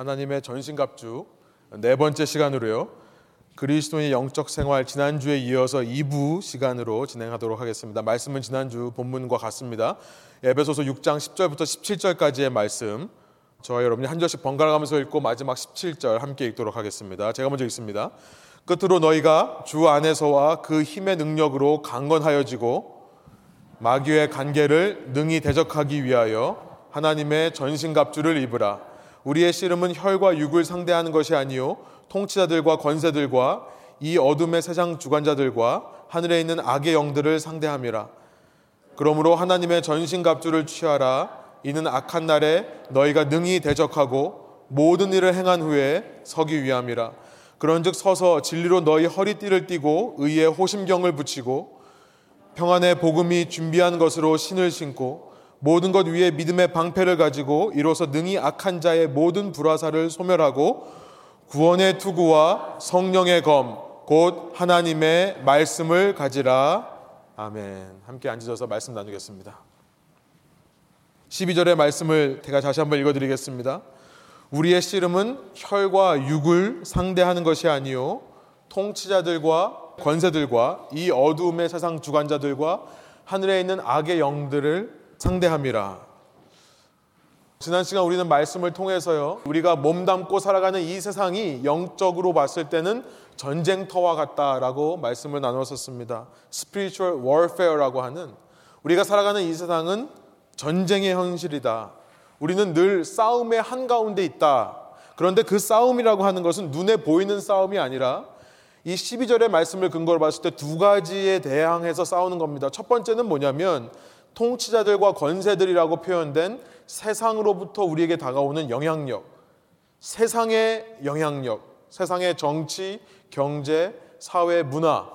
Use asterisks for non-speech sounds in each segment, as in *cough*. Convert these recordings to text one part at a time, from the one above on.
하나님의 전신갑주 네 번째 시간으로요. 그리스도의 영적 생활 지난주에 이어서 2부 시간으로 진행하도록 하겠습니다. 말씀은 지난주 본문과 같습니다. 에베소서 6장 10절부터 17절까지의 말씀 저와 여러분이 한 절씩 번갈아 가면서 읽고 마지막 17절 함께 읽도록 하겠습니다. 제가 먼저 읽습니다. 끝으로 너희가 주 안에서와 그 힘의 능력으로 강건하여지고 마귀의 관계를 능히 대적하기 위하여 하나님의 전신갑주를 입으라. 우리의 씨름은 혈과 육을 상대하는 것이 아니요 통치자들과 권세들과 이 어둠의 세상 주관자들과 하늘에 있는 악의 영들을 상대함이라. 그러므로 하나님의 전신 갑주를 취하라. 이는 악한 날에 너희가 능히 대적하고 모든 일을 행한 후에 서기 위함이라. 그런즉 서서 진리로 너희 허리띠를 띠고 의의 호심경을 붙이고 평안의 복음이 준비한 것으로 신을 신고 모든 것 위에 믿음의 방패를 가지고 이로써 능히 악한 자의 모든 불화사를 소멸하고 구원의 투구와 성령의 검, 곧 하나님의 말씀을 가지라. 아멘. 함께 앉으셔서 말씀 나누겠습니다. 12절의 말씀을 제가 다시 한번 읽어 드리겠습니다. 우리의 씨름은 혈과 육을 상대하는 것이 아니요 통치자들과 권세들과 이 어두움의 세상 주관자들과 하늘에 있는 악의 영들을 상대함이라. 지난 시간 우리는 말씀을 통해서요, 우리가 몸담고 살아가는 이 세상이 영적으로 봤을 때는 전쟁터와 같다라고 말씀을 나눴었습니다. spiritual warfare라고 하는 우리가 살아가는 이 세상은 전쟁의 현실이다. 우리는 늘 싸움의 한가운데 있다. 그런데 그 싸움이라고 하는 것은 눈에 보이는 싸움이 아니라 이 12절의 말씀을 근거로 봤을 때 두 가지에 대항해서 싸우는 겁니다. 첫 번째는 뭐냐면 통치자들과 권세들이라고 표현된 세상으로부터 우리에게 다가오는 영향력, 세상의 영향력, 세상의 정치, 경제, 사회, 문화,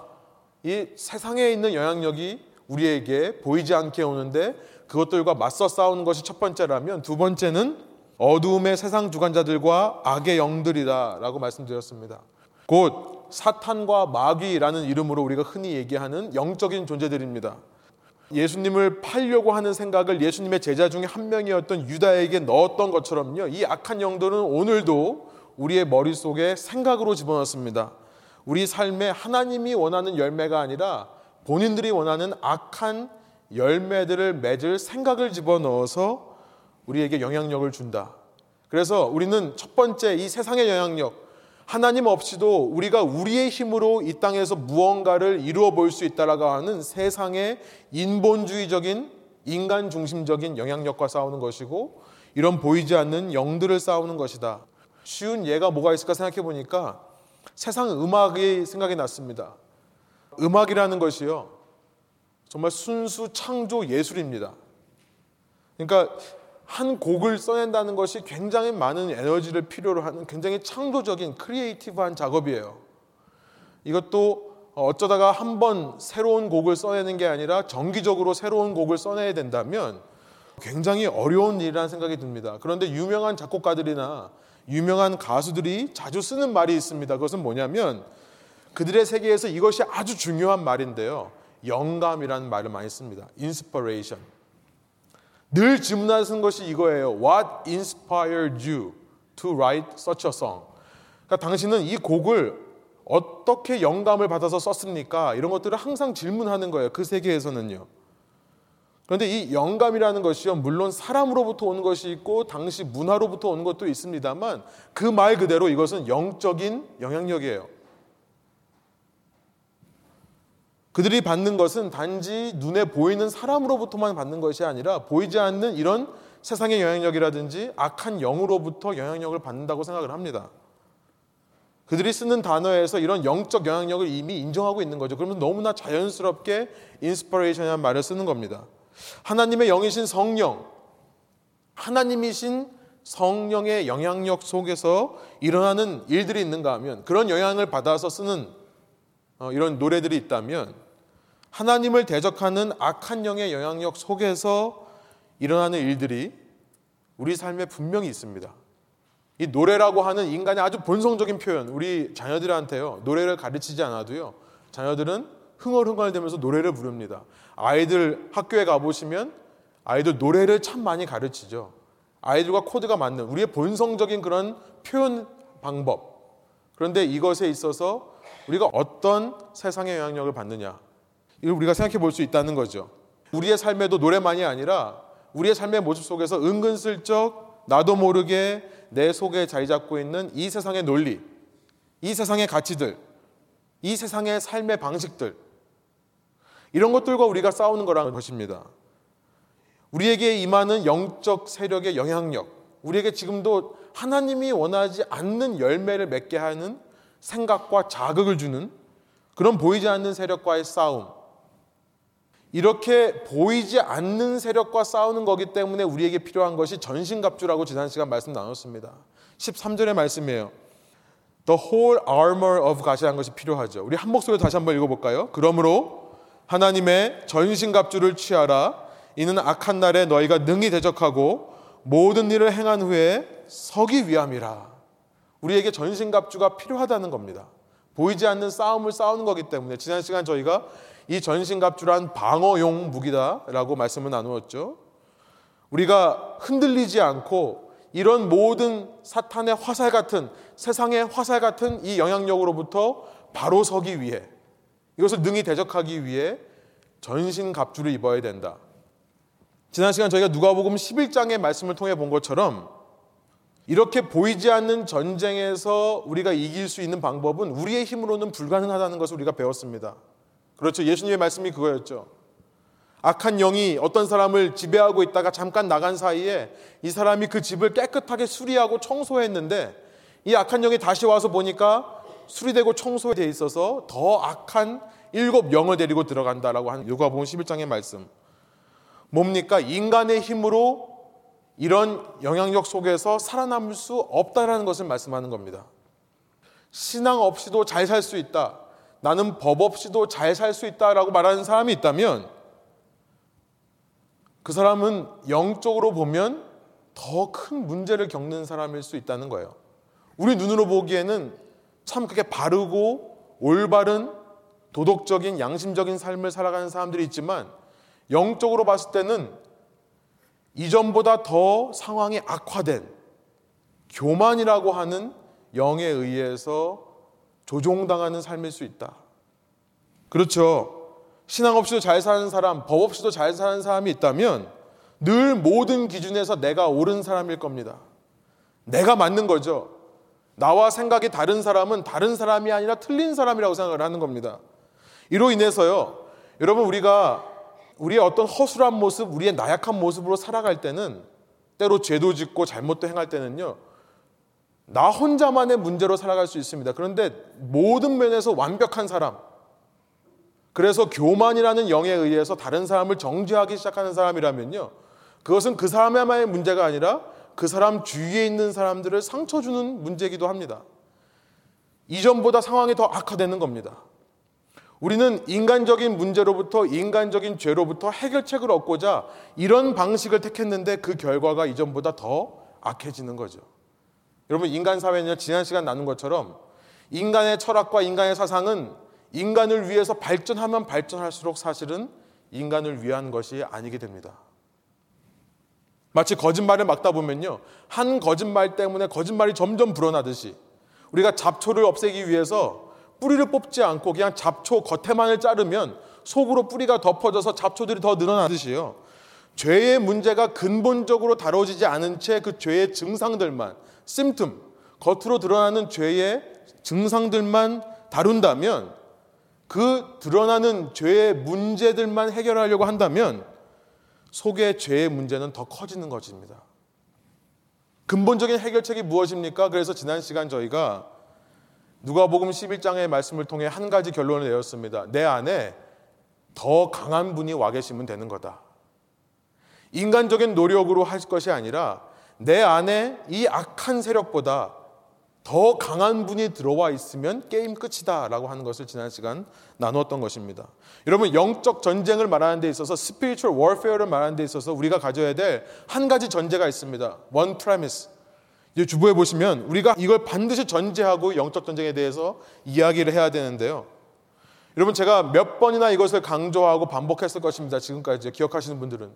이 세상에 있는 영향력이 우리에게 보이지 않게 오는데 그것들과 맞서 싸우는 것이 첫 번째라면 두 번째는 어두움의 세상 주관자들과 악의 영들이다라고 말씀드렸습니다. 곧 사탄과 마귀라는 이름으로 우리가 흔히 얘기하는 영적인 존재들입니다. 예수님을 팔려고 하는 생각을 예수님의 제자 중에 한 명이었던 유다에게 넣었던 것처럼요. 이 악한 영들은 오늘도 우리의 머릿속에 생각으로 집어넣습니다. 우리 삶에 하나님이 원하는 열매가 아니라 본인들이 원하는 악한 열매들을 맺을 생각을 집어넣어서 우리에게 영향력을 준다. 그래서 우리는 첫 번째 이 세상의 영향력, 하나님 없이도 우리가 우리의 힘으로 이 땅에서 무언가를 이루어 볼 수 있다라고 하는 세상의 인본주의적인 인간 중심적인 영향력과 싸우는 것이고 이런 보이지 않는 영들을 싸우는 것이다. 쉬운 예가 뭐가 있을까 생각해 보니까 세상 음악이 생각이 났습니다. 음악이라는 것이요. 정말 순수 창조 예술입니다. 그러니까 한 곡을 써낸다는 것이 굉장히 많은 에너지를 필요로 하는 굉장히 창조적인 creative한 작업이에요. 이것도 어쩌다가 한 번 새로운 곡을 써내는 게 아니라 정기적으로 새로운 곡을 써내야 된다면 굉장히 어려운 일이라는 생각이 듭니다. 그런데 유명한 작곡가들이나 유명한 가수들이 자주 쓰는 말이 있습니다. 그것은 뭐냐면 그들의 세계에서 이것이 아주 중요한 말인데요. 영감이라는 말을 많이 씁니다. inspiration. 늘 질문하는 것이 이거예요. What inspired you to write such a song? 그러니까 당신은 이 곡을 어떻게 영감을 받아서 썼습니까? 이런 것들을 항상 질문하는 거예요. 그 세계에서는요. 그런데 이 영감이라는 것이요, 물론 사람으로부터 오는 것이 있고 당시 문화로부터 오는 것도 있습니다만 그 말 그대로 이것은 영적인 영향력이에요. 그들이 받는 것은 단지 눈에 보이는 사람으로부터만 받는 것이 아니라 보이지 않는 이런 세상의 영향력이라든지 악한 영으로부터 영향력을 받는다고 생각을 합니다. 그들이 쓰는 단어에서 이런 영적 영향력을 이미 인정하고 있는 거죠. 그러면 너무나 자연스럽게 inspiration이라는 말을 쓰는 겁니다. 하나님의 영이신 성령, 하나님이신 성령의 영향력 속에서 일어나는 일들이 있는가 하면 그런 영향을 받아서 쓰는 어, 이런 노래들이 있다면 하나님을 대적하는 악한 영의 영향력 속에서 일어나는 일들이 우리 삶에 분명히 있습니다. 이 노래라고 하는 인간의 아주 본성적인 표현, 우리 자녀들한테요, 노래를 가르치지 않아도요, 자녀들은 흥얼흥얼대면서 노래를 부릅니다. 아이들 학교에 가보시면 아이들 노래를 참 많이 가르치죠. 아이들과 코드가 맞는 우리의 본성적인 그런 표현 방법. 그런데 이것에 있어서 우리가 어떤 세상의 영향력을 받느냐. 우리가 생각해 볼 수 있다는 거죠. 우리의 삶에도 노래만이 아니라 우리의 삶의 모습 속에서 은근슬쩍 나도 모르게 내 속에 자리 잡고 있는 이 세상의 논리, 이 세상의 가치들, 이 세상의 삶의 방식들, 이런 것들과 우리가 싸우는 거라는 것입니다. 우리에게 임하는 영적 세력의 영향력, 우리에게 지금도 하나님이 원하지 않는 열매를 맺게 하는 생각과 자극을 주는 그런 보이지 않는 세력과의 싸움. 이렇게 보이지 않는 세력과 싸우는 거기 때문에 우리에게 필요한 것이 전신갑주라고 지난 시간 말씀 나눴습니다. 13절의 말씀이에요. The whole armor of God이라는 것이 필요하죠. 우리 한 목소리로 다시 한번 읽어볼까요? 그러므로 하나님의 전신갑주를 취하라. 이는 악한 날에 너희가 능히 대적하고 모든 일을 행한 후에 서기 위함이라. 우리에게 전신갑주가 필요하다는 겁니다. 보이지 않는 싸움을 싸우는 거기 때문에 지난 시간 저희가 이 전신갑주란 방어용 무기다라고 말씀을 나누었죠. 우리가 흔들리지 않고 이런 모든 사탄의 화살 같은 세상의 화살 같은 이 영향력으로부터 바로 서기 위해 이것을 능히 대적하기 위해 전신갑주를 입어야 된다. 지난 시간 저희가 누가복음 11장의 말씀을 통해 본 것처럼 이렇게 보이지 않는 전쟁에서 우리가 이길 수 있는 방법은 우리의 힘으로는 불가능하다는 것을 우리가 배웠습니다. 그렇죠. 예수님의 말씀이 그거였죠. 악한 영이 어떤 사람을 지배하고 있다가 잠깐 나간 사이에 이 사람이 그 집을 깨끗하게 수리하고 청소했는데 이 악한 영이 다시 와서 보니까 수리되고 청소되어 있어서 더 악한 일곱 영을 데리고 들어간다라고 한 요가복음 11장의 말씀. 뭡니까? 인간의 힘으로 이런 영향력 속에서 살아남을 수 없다라는 것을 말씀하는 겁니다. 신앙 없이도 잘 살 수 있다. 나는 법 없이도 잘 살 수 있다라고 말하는 사람이 있다면 그 사람은 영적으로 보면 더 큰 문제를 겪는 사람일 수 있다는 거예요. 우리 눈으로 보기에는 참 그게 바르고 올바른 도덕적인 양심적인 삶을 살아가는 사람들이 있지만 영적으로 봤을 때는 이전보다 더 상황이 악화된 교만이라고 하는 영에 의해서 조종당하는 삶일 수 있다. 그렇죠. 신앙 없이도 잘 사는 사람, 법 없이도 잘 사는 사람이 있다면 늘 모든 기준에서 내가 옳은 사람일 겁니다. 내가 맞는 거죠. 나와 생각이 다른 사람은 다른 사람이 아니라 틀린 사람이라고 생각을 하는 겁니다. 이로 인해서요, 여러분 우리가 우리의 어떤 허술한 모습, 우리의 나약한 모습으로 살아갈 때는 때로 죄도 짓고 잘못도 행할 때는요. 나 혼자만의 문제로 살아갈 수 있습니다. 그런데 모든 면에서 완벽한 사람, 그래서 교만이라는 영에 의해서 다른 사람을 정죄하기 시작하는 사람이라면요. 그것은 그 사람의 문제가 아니라 그 사람 주위에 있는 사람들을 상처 주는 문제이기도 합니다. 이전보다 상황이 더 악화되는 겁니다. 우리는 인간적인 문제로부터 인간적인 죄로부터 해결책을 얻고자 이런 방식을 택했는데 그 결과가 이전보다 더 악해지는 거죠. 여러분 인간 사회는 지난 시간 나눈 것처럼 인간의 철학과 인간의 사상은 인간을 위해서 발전하면 발전할수록 사실은 인간을 위한 것이 아니게 됩니다. 마치 거짓말을 막다 보면요. 한 거짓말 때문에 거짓말이 점점 불어나듯이 우리가 잡초를 없애기 위해서 뿌리를 뽑지 않고 그냥 잡초 겉에만을 자르면 속으로 뿌리가 덮어져서 잡초들이 더 늘어나듯이요. 죄의 문제가 근본적으로 다뤄지지 않은 채 그 죄의 증상들만, 심틈, 겉으로 드러나는 죄의 증상들만 다룬다면 그 드러나는 죄의 문제들만 해결하려고 한다면 속의 죄의 문제는 더 커지는 것입니다. 근본적인 해결책이 무엇입니까? 그래서 지난 시간 저희가 누가복음 11장의 말씀을 통해 한 가지 결론을 내었습니다. 내 안에 더 강한 분이 와 계시면 되는 거다. 인간적인 노력으로 할 것이 아니라 내 안에 이 악한 세력보다 더 강한 분이 들어와 있으면 게임 끝이다 라고 하는 것을 지난 시간 나누었던 것입니다. 여러분 영적 전쟁을 말하는 데 있어서 spiritual warfare를 말하는 데 있어서 우리가 가져야 될 한 가지 전제가 있습니다. one premise. 이제 주부에 보시면 우리가 이걸 반드시 전제하고 영적 전쟁에 대해서 이야기를 해야 되는데요. 여러분 제가 몇 번이나 이것을 강조하고 반복했을 것입니다. 지금까지 기억하시는 분들은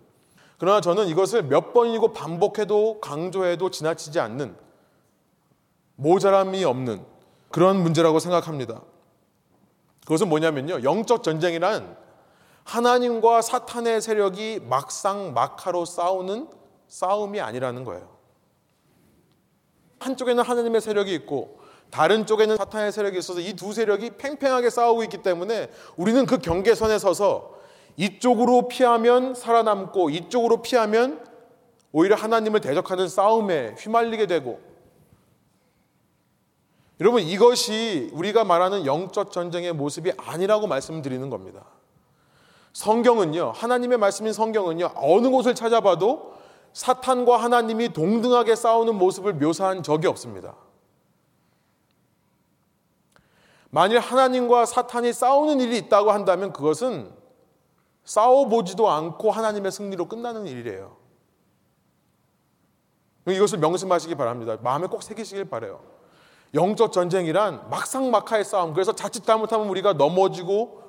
그러나 저는 이것을 몇 번이고 반복해도 강조해도 지나치지 않는 모자람이 없는 그런 문제라고 생각합니다. 그것은 뭐냐면요. 영적 전쟁이란 하나님과 사탄의 세력이 막상 막하로 싸우는 싸움이 아니라는 거예요. 한쪽에는 하나님의 세력이 있고 다른 쪽에는 사탄의 세력이 있어서 이 두 세력이 팽팽하게 싸우고 있기 때문에 우리는 그 경계선에 서서 이쪽으로 피하면 살아남고 이쪽으로 피하면 오히려 하나님을 대적하는 싸움에 휘말리게 되고 여러분 이것이 우리가 말하는 영적 전쟁의 모습이 아니라고 말씀드리는 겁니다. 성경은요, 하나님의 말씀인 성경은요, 어느 곳을 찾아봐도 사탄과 하나님이 동등하게 싸우는 모습을 묘사한 적이 없습니다. 만일 하나님과 사탄이 싸우는 일이 있다고 한다면 그것은 싸워보지도 않고 하나님의 승리로 끝나는 일이에요. 이것을 명심하시기 바랍니다. 마음에 꼭 새기시길 바래요. 영적 전쟁이란 막상막하의 싸움. 그래서 자칫 잘못하면 우리가 넘어지고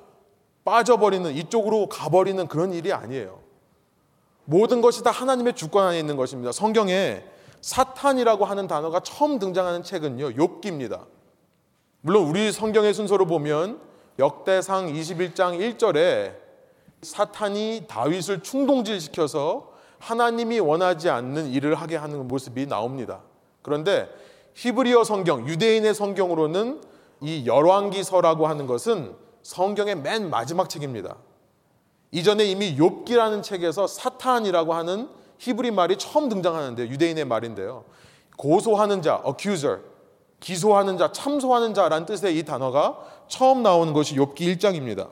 빠져버리는 이쪽으로 가버리는 그런 일이 아니에요. 모든 것이 다 하나님의 주권 안에 있는 것입니다. 성경에 사탄이라고 하는 단어가 처음 등장하는 책은요, 욥기입니다. 물론 우리 성경의 순서로 보면 역대상 21장 1절에 사탄이 다윗을 충동질시켜서 하나님이 원하지 않는 일을 하게 하는 모습이 나옵니다. 그런데 히브리어 성경, 유대인의 성경으로는 이 열왕기서라고 하는 것은 성경의 맨 마지막 책입니다. 이전에 이미 욥기라는 책에서 사탄이라고 하는 히브리 말이 처음 등장하는데 유대인의 말인데요. 고소하는 자, accuser, 기소하는 자, 참소하는 자라는 뜻의 이 단어가 처음 나오는 것이 욥기 1장입니다.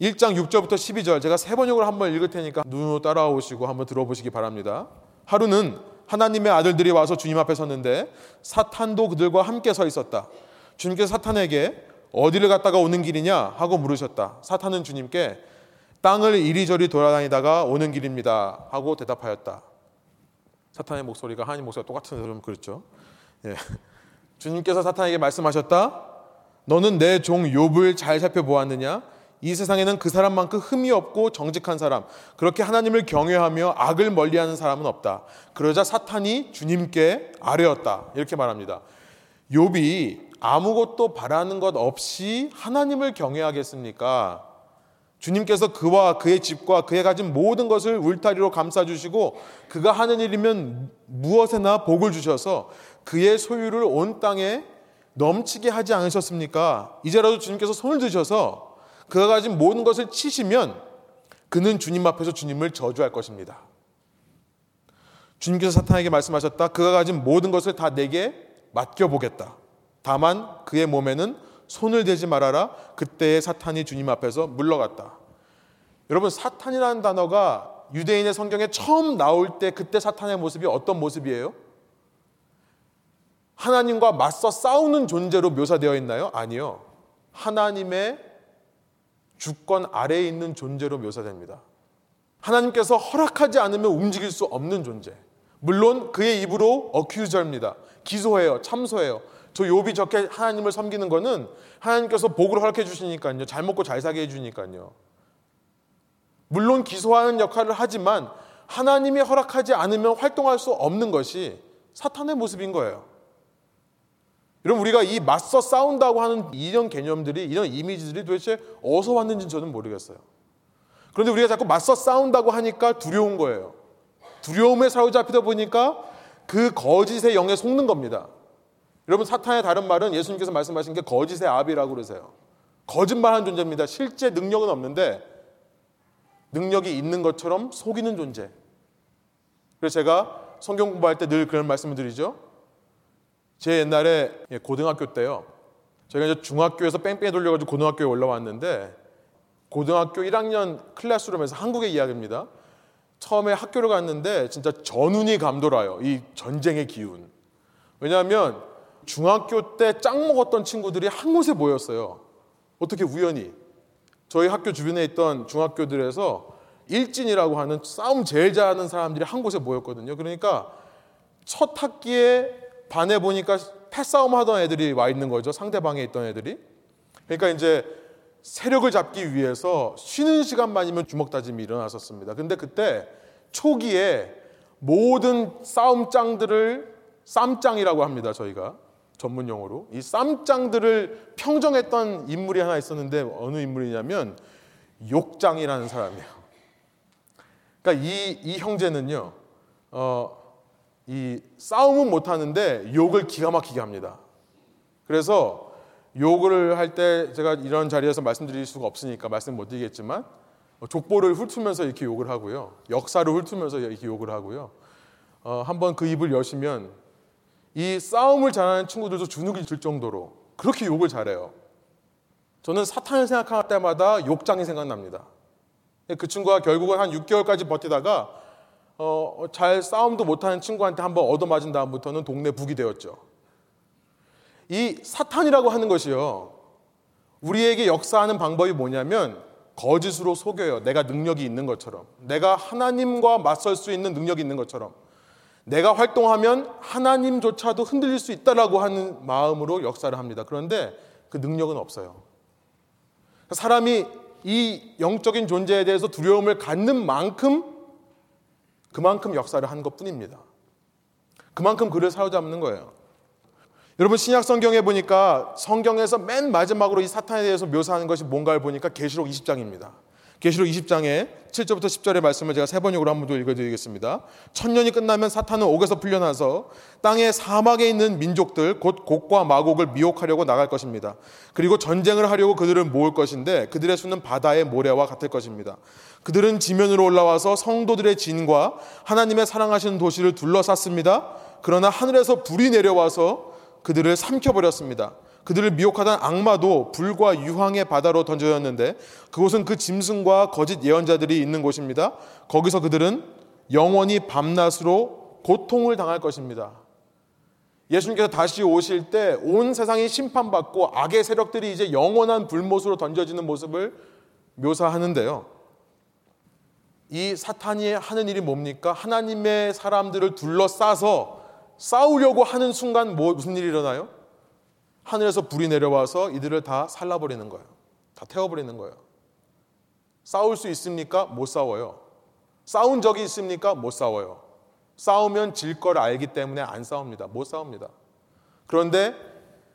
1장 6절부터 12절 제가 세 번역을 한번 읽을 테니까 눈으로 따라오시고 한번 들어보시기 바랍니다. 하루는 하나님의 아들들이 와서 주님 앞에 섰는데 사탄도 그들과 함께 서 있었다. 주님께서 사탄에게 어디를 갔다가 오는 길이냐 하고 물으셨다. 사탄은 주님께 땅을 이리저리 돌아다니다가 오는 길입니다 하고 대답하였다. 사탄의 목소리가 하나님 목소리가 똑같은 좀 그렇죠. 예. 주님께서 사탄에게 말씀하셨다. 너는 내 종 욥을 잘 살펴보았느냐? 이 세상에는 그 사람만큼 흠이 없고 정직한 사람, 그렇게 하나님을 경외하며 악을 멀리하는 사람은 없다. 그러자 사탄이 주님께 아뢰었다. 이렇게 말합니다. 욥이 아무것도 바라는 것 없이 하나님을 경외하겠습니까? 주님께서 그와 그의 집과 그의 가진 모든 것을 울타리로 감싸 주시고 그가 하는 일이면 무엇에나 복을 주셔서 그의 소유를 온 땅에 넘치게 하지 않으셨습니까? 이제라도 주님께서 손을 드셔서 그가 가진 모든 것을 치시면 그는 주님 앞에서 주님을 저주할 것입니다. 주님께서 사탄에게 말씀하셨다. 그가 가진 모든 것을 다 내게 맡겨보겠다. 다만 그의 몸에는 손을 대지 말아라. 그때의 사탄이 주님 앞에서 물러갔다. 여러분 사탄이라는 단어가 유대인의 성경에 처음 나올 때 그때 사탄의 모습이 어떤 모습이에요? 하나님과 맞서 싸우는 존재로 묘사되어 있나요? 아니요. 하나님의 주권 아래에 있는 존재로 묘사됩니다. 하나님께서 허락하지 않으면 움직일 수 없는 존재. 물론 그의 입으로 어큐저입니다. 기소해요. 참소해요. 저 욥이 저렇게 하나님을 섬기는 거는 하나님께서 복을 허락해 주시니까요. 잘 먹고 잘 사게 해 주니까요. 물론 기소하는 역할을 하지만 하나님이 허락하지 않으면 활동할 수 없는 것이 사탄의 모습인 거예요. 여러분 우리가 이 맞서 싸운다고 하는 이런 개념들이 이런 이미지들이 도대체 어디서 왔는지 저는 모르겠어요. 그런데 우리가 자꾸 맞서 싸운다고 하니까 두려운 거예요. 두려움에 사로잡히다 보니까 그 거짓의 영에 속는 겁니다. 여러분 사탄의 다른 말은 예수님께서 말씀하신 게 거짓의 압이라고 그러세요. 거짓말하는 존재입니다. 실제 능력은 없는데 능력이 있는 것처럼 속이는 존재. 그래서 제가 성경 공부할 때 늘 그런 말씀을 드리죠. 제 옛날에 예, 고등학교 때요. 제가 이제 중학교에서 뺑뺑이 돌려가지고 고등학교에 올라왔는데 고등학교 1학년 클래스룸에서 한국의 이야기입니다. 처음에 학교를 갔는데 진짜 전운이 감돌아요. 이 전쟁의 기운. 왜냐하면 중학교 때 짱 먹었던 친구들이 한 곳에 모였어요. 어떻게 우연히. 저희 학교 주변에 있던 중학교들에서 일진이라고 하는 싸움 제일 잘하는 사람들이 한 곳에 모였거든요. 그러니까 첫 학기에 반에 보니까 패싸움 하던 애들이 와 있는 거죠. 상대방에 있던 애들이. 그러니까 이제 세력을 잡기 위해서 쉬는 시간만이면 주먹 다짐이 일어났었습니다. 근데 그때 초기에 모든 싸움장들을 쌈장이라고 합니다. 저희가 전문 용어로 이 쌈장들을 평정했던 인물이 하나 있었는데 어느 인물이냐면 욕장이라는 사람이에요. 그러니까 이, 이 형제는요, 어, 이 싸움은 못 하는데 욕을 기가 막히게 합니다. 그래서 욕을 할 때 제가 이런 자리에서 말씀드릴 수가 없으니까 말씀 못 드리겠지만 족보를 훑으면서 이렇게 욕을 하고요. 역사를 훑으면서 이렇게 욕을 하고요. 어, 한번 그 입을 여시면 이 싸움을 잘하는 친구들도 주눅이 들 정도로 그렇게 욕을 잘해요. 저는 사탄을 생각할 때마다 욕장이 생각납니다. 그 친구가 결국은 한 6개월까지 버티다가 어, 잘 싸움도 못하는 친구한테 한번 얻어맞은 다음부터는 동네 북이 되었죠. 이 사탄이라고 하는 것이요. 우리에게 역사하는 방법이 뭐냐면 거짓으로 속여요. 내가 능력이 있는 것처럼. 내가 하나님과 맞설 수 있는 능력이 있는 것처럼. 내가 활동하면 하나님조차도 흔들릴 수 있다라고 하는 마음으로 역사를 합니다. 그런데 그 능력은 없어요. 사람이 이 영적인 존재에 대해서 두려움을 갖는 만큼 그만큼 역사를 한 것 뿐입니다. 그만큼 그를 사로잡는 거예요. 여러분 신약 성경에 보니까 성경에서 맨 마지막으로 이 사탄에 대해서 묘사하는 것이 뭔가를 보니까 계시록 20장입니다. 계시록 20장에 7절부터 10절의 말씀을 제가 세 번역으로 한 번 더 읽어드리겠습니다. 천년이 끝나면 사탄은 옥에서 풀려나서 땅의 사막에 있는 민족들 곧 곡과 마곡을 미혹하려고 나갈 것입니다. 그리고 전쟁을 하려고 그들을 모을 것인데 그들의 수는 바다의 모래와 같을 것입니다. 그들은 지면으로 올라와서 성도들의 진과 하나님의 사랑하시는 도시를 둘러쌌습니다. 그러나 하늘에서 불이 내려와서 그들을 삼켜버렸습니다. 그들을 미혹하던 악마도 불과 유황의 바다로 던져졌는데 그곳은 그 짐승과 거짓 예언자들이 있는 곳입니다. 거기서 그들은 영원히 밤낮으로 고통을 당할 것입니다. 예수님께서 다시 오실 때 온 세상이 심판받고 악의 세력들이 이제 영원한 불못으로 던져지는 모습을 묘사하는데요. 이 사탄이 하는 일이 뭡니까? 하나님의 사람들을 둘러싸서 싸우려고 하는 순간 뭐, 무슨 일이 일어나요? 하늘에서 불이 내려와서 이들을 다 살라버리는 거예요. 다 태워버리는 거예요. 싸울 수 있습니까? 못 싸워요. 싸운 적이 있습니까? 못 싸워요. 싸우면 질 걸 알기 때문에 안 싸웁니다. 못 싸웁니다. 그런데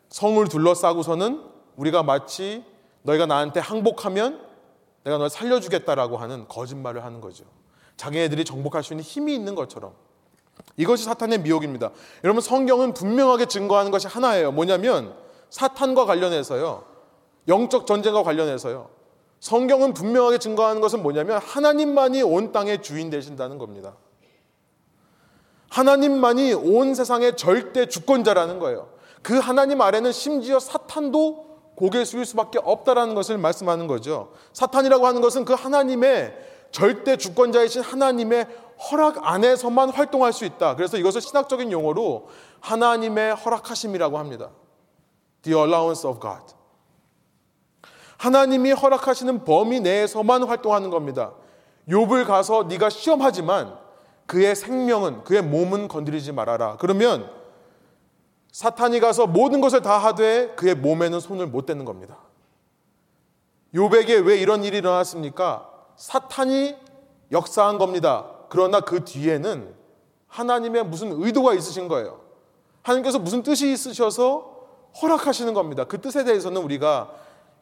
성을 둘러싸고서는 우리가 마치 너희가 나한테 항복하면 내가 널 살려주겠다라고 하는 거짓말을 하는 거죠. 자기네들이 정복할 수 있는 힘이 있는 것처럼. 이것이 사탄의 미혹입니다. 여러분 성경은 분명하게 증거하는 것이 하나예요. 뭐냐면 사탄과 관련해서요. 영적 전쟁과 관련해서요. 성경은 분명하게 증거하는 것은 뭐냐면 하나님만이 온 땅의 주인 되신다는 겁니다. 하나님만이 온 세상의 절대 주권자라는 거예요. 그 하나님 아래는 심지어 사탄도 고개 숙일 수밖에 없다라는 것을 말씀하는 거죠. 사탄이라고 하는 것은 그 하나님의 절대 주권자이신 하나님의 허락 안에서만 활동할 수 있다. 그래서 이것을 신학적인 용어로 하나님의 허락하심이라고 합니다. The allowance of God. 하나님이 허락하시는 범위 내에서만 활동하는 겁니다. 욥을 가서 네가 시험하지만 그의 생명은 그의 몸은 건드리지 말아라. 그러면 사탄이 가서 모든 것을 다 하되 그의 몸에는 손을 못 대는 겁니다. 욥에게 왜 이런 일이 일어났습니까? 사탄이 역사한 겁니다. 그러나 그 뒤에는 하나님의 무슨 의도가 있으신 거예요. 하나님께서 무슨 뜻이 있으셔서 허락하시는 겁니다. 그 뜻에 대해서는 우리가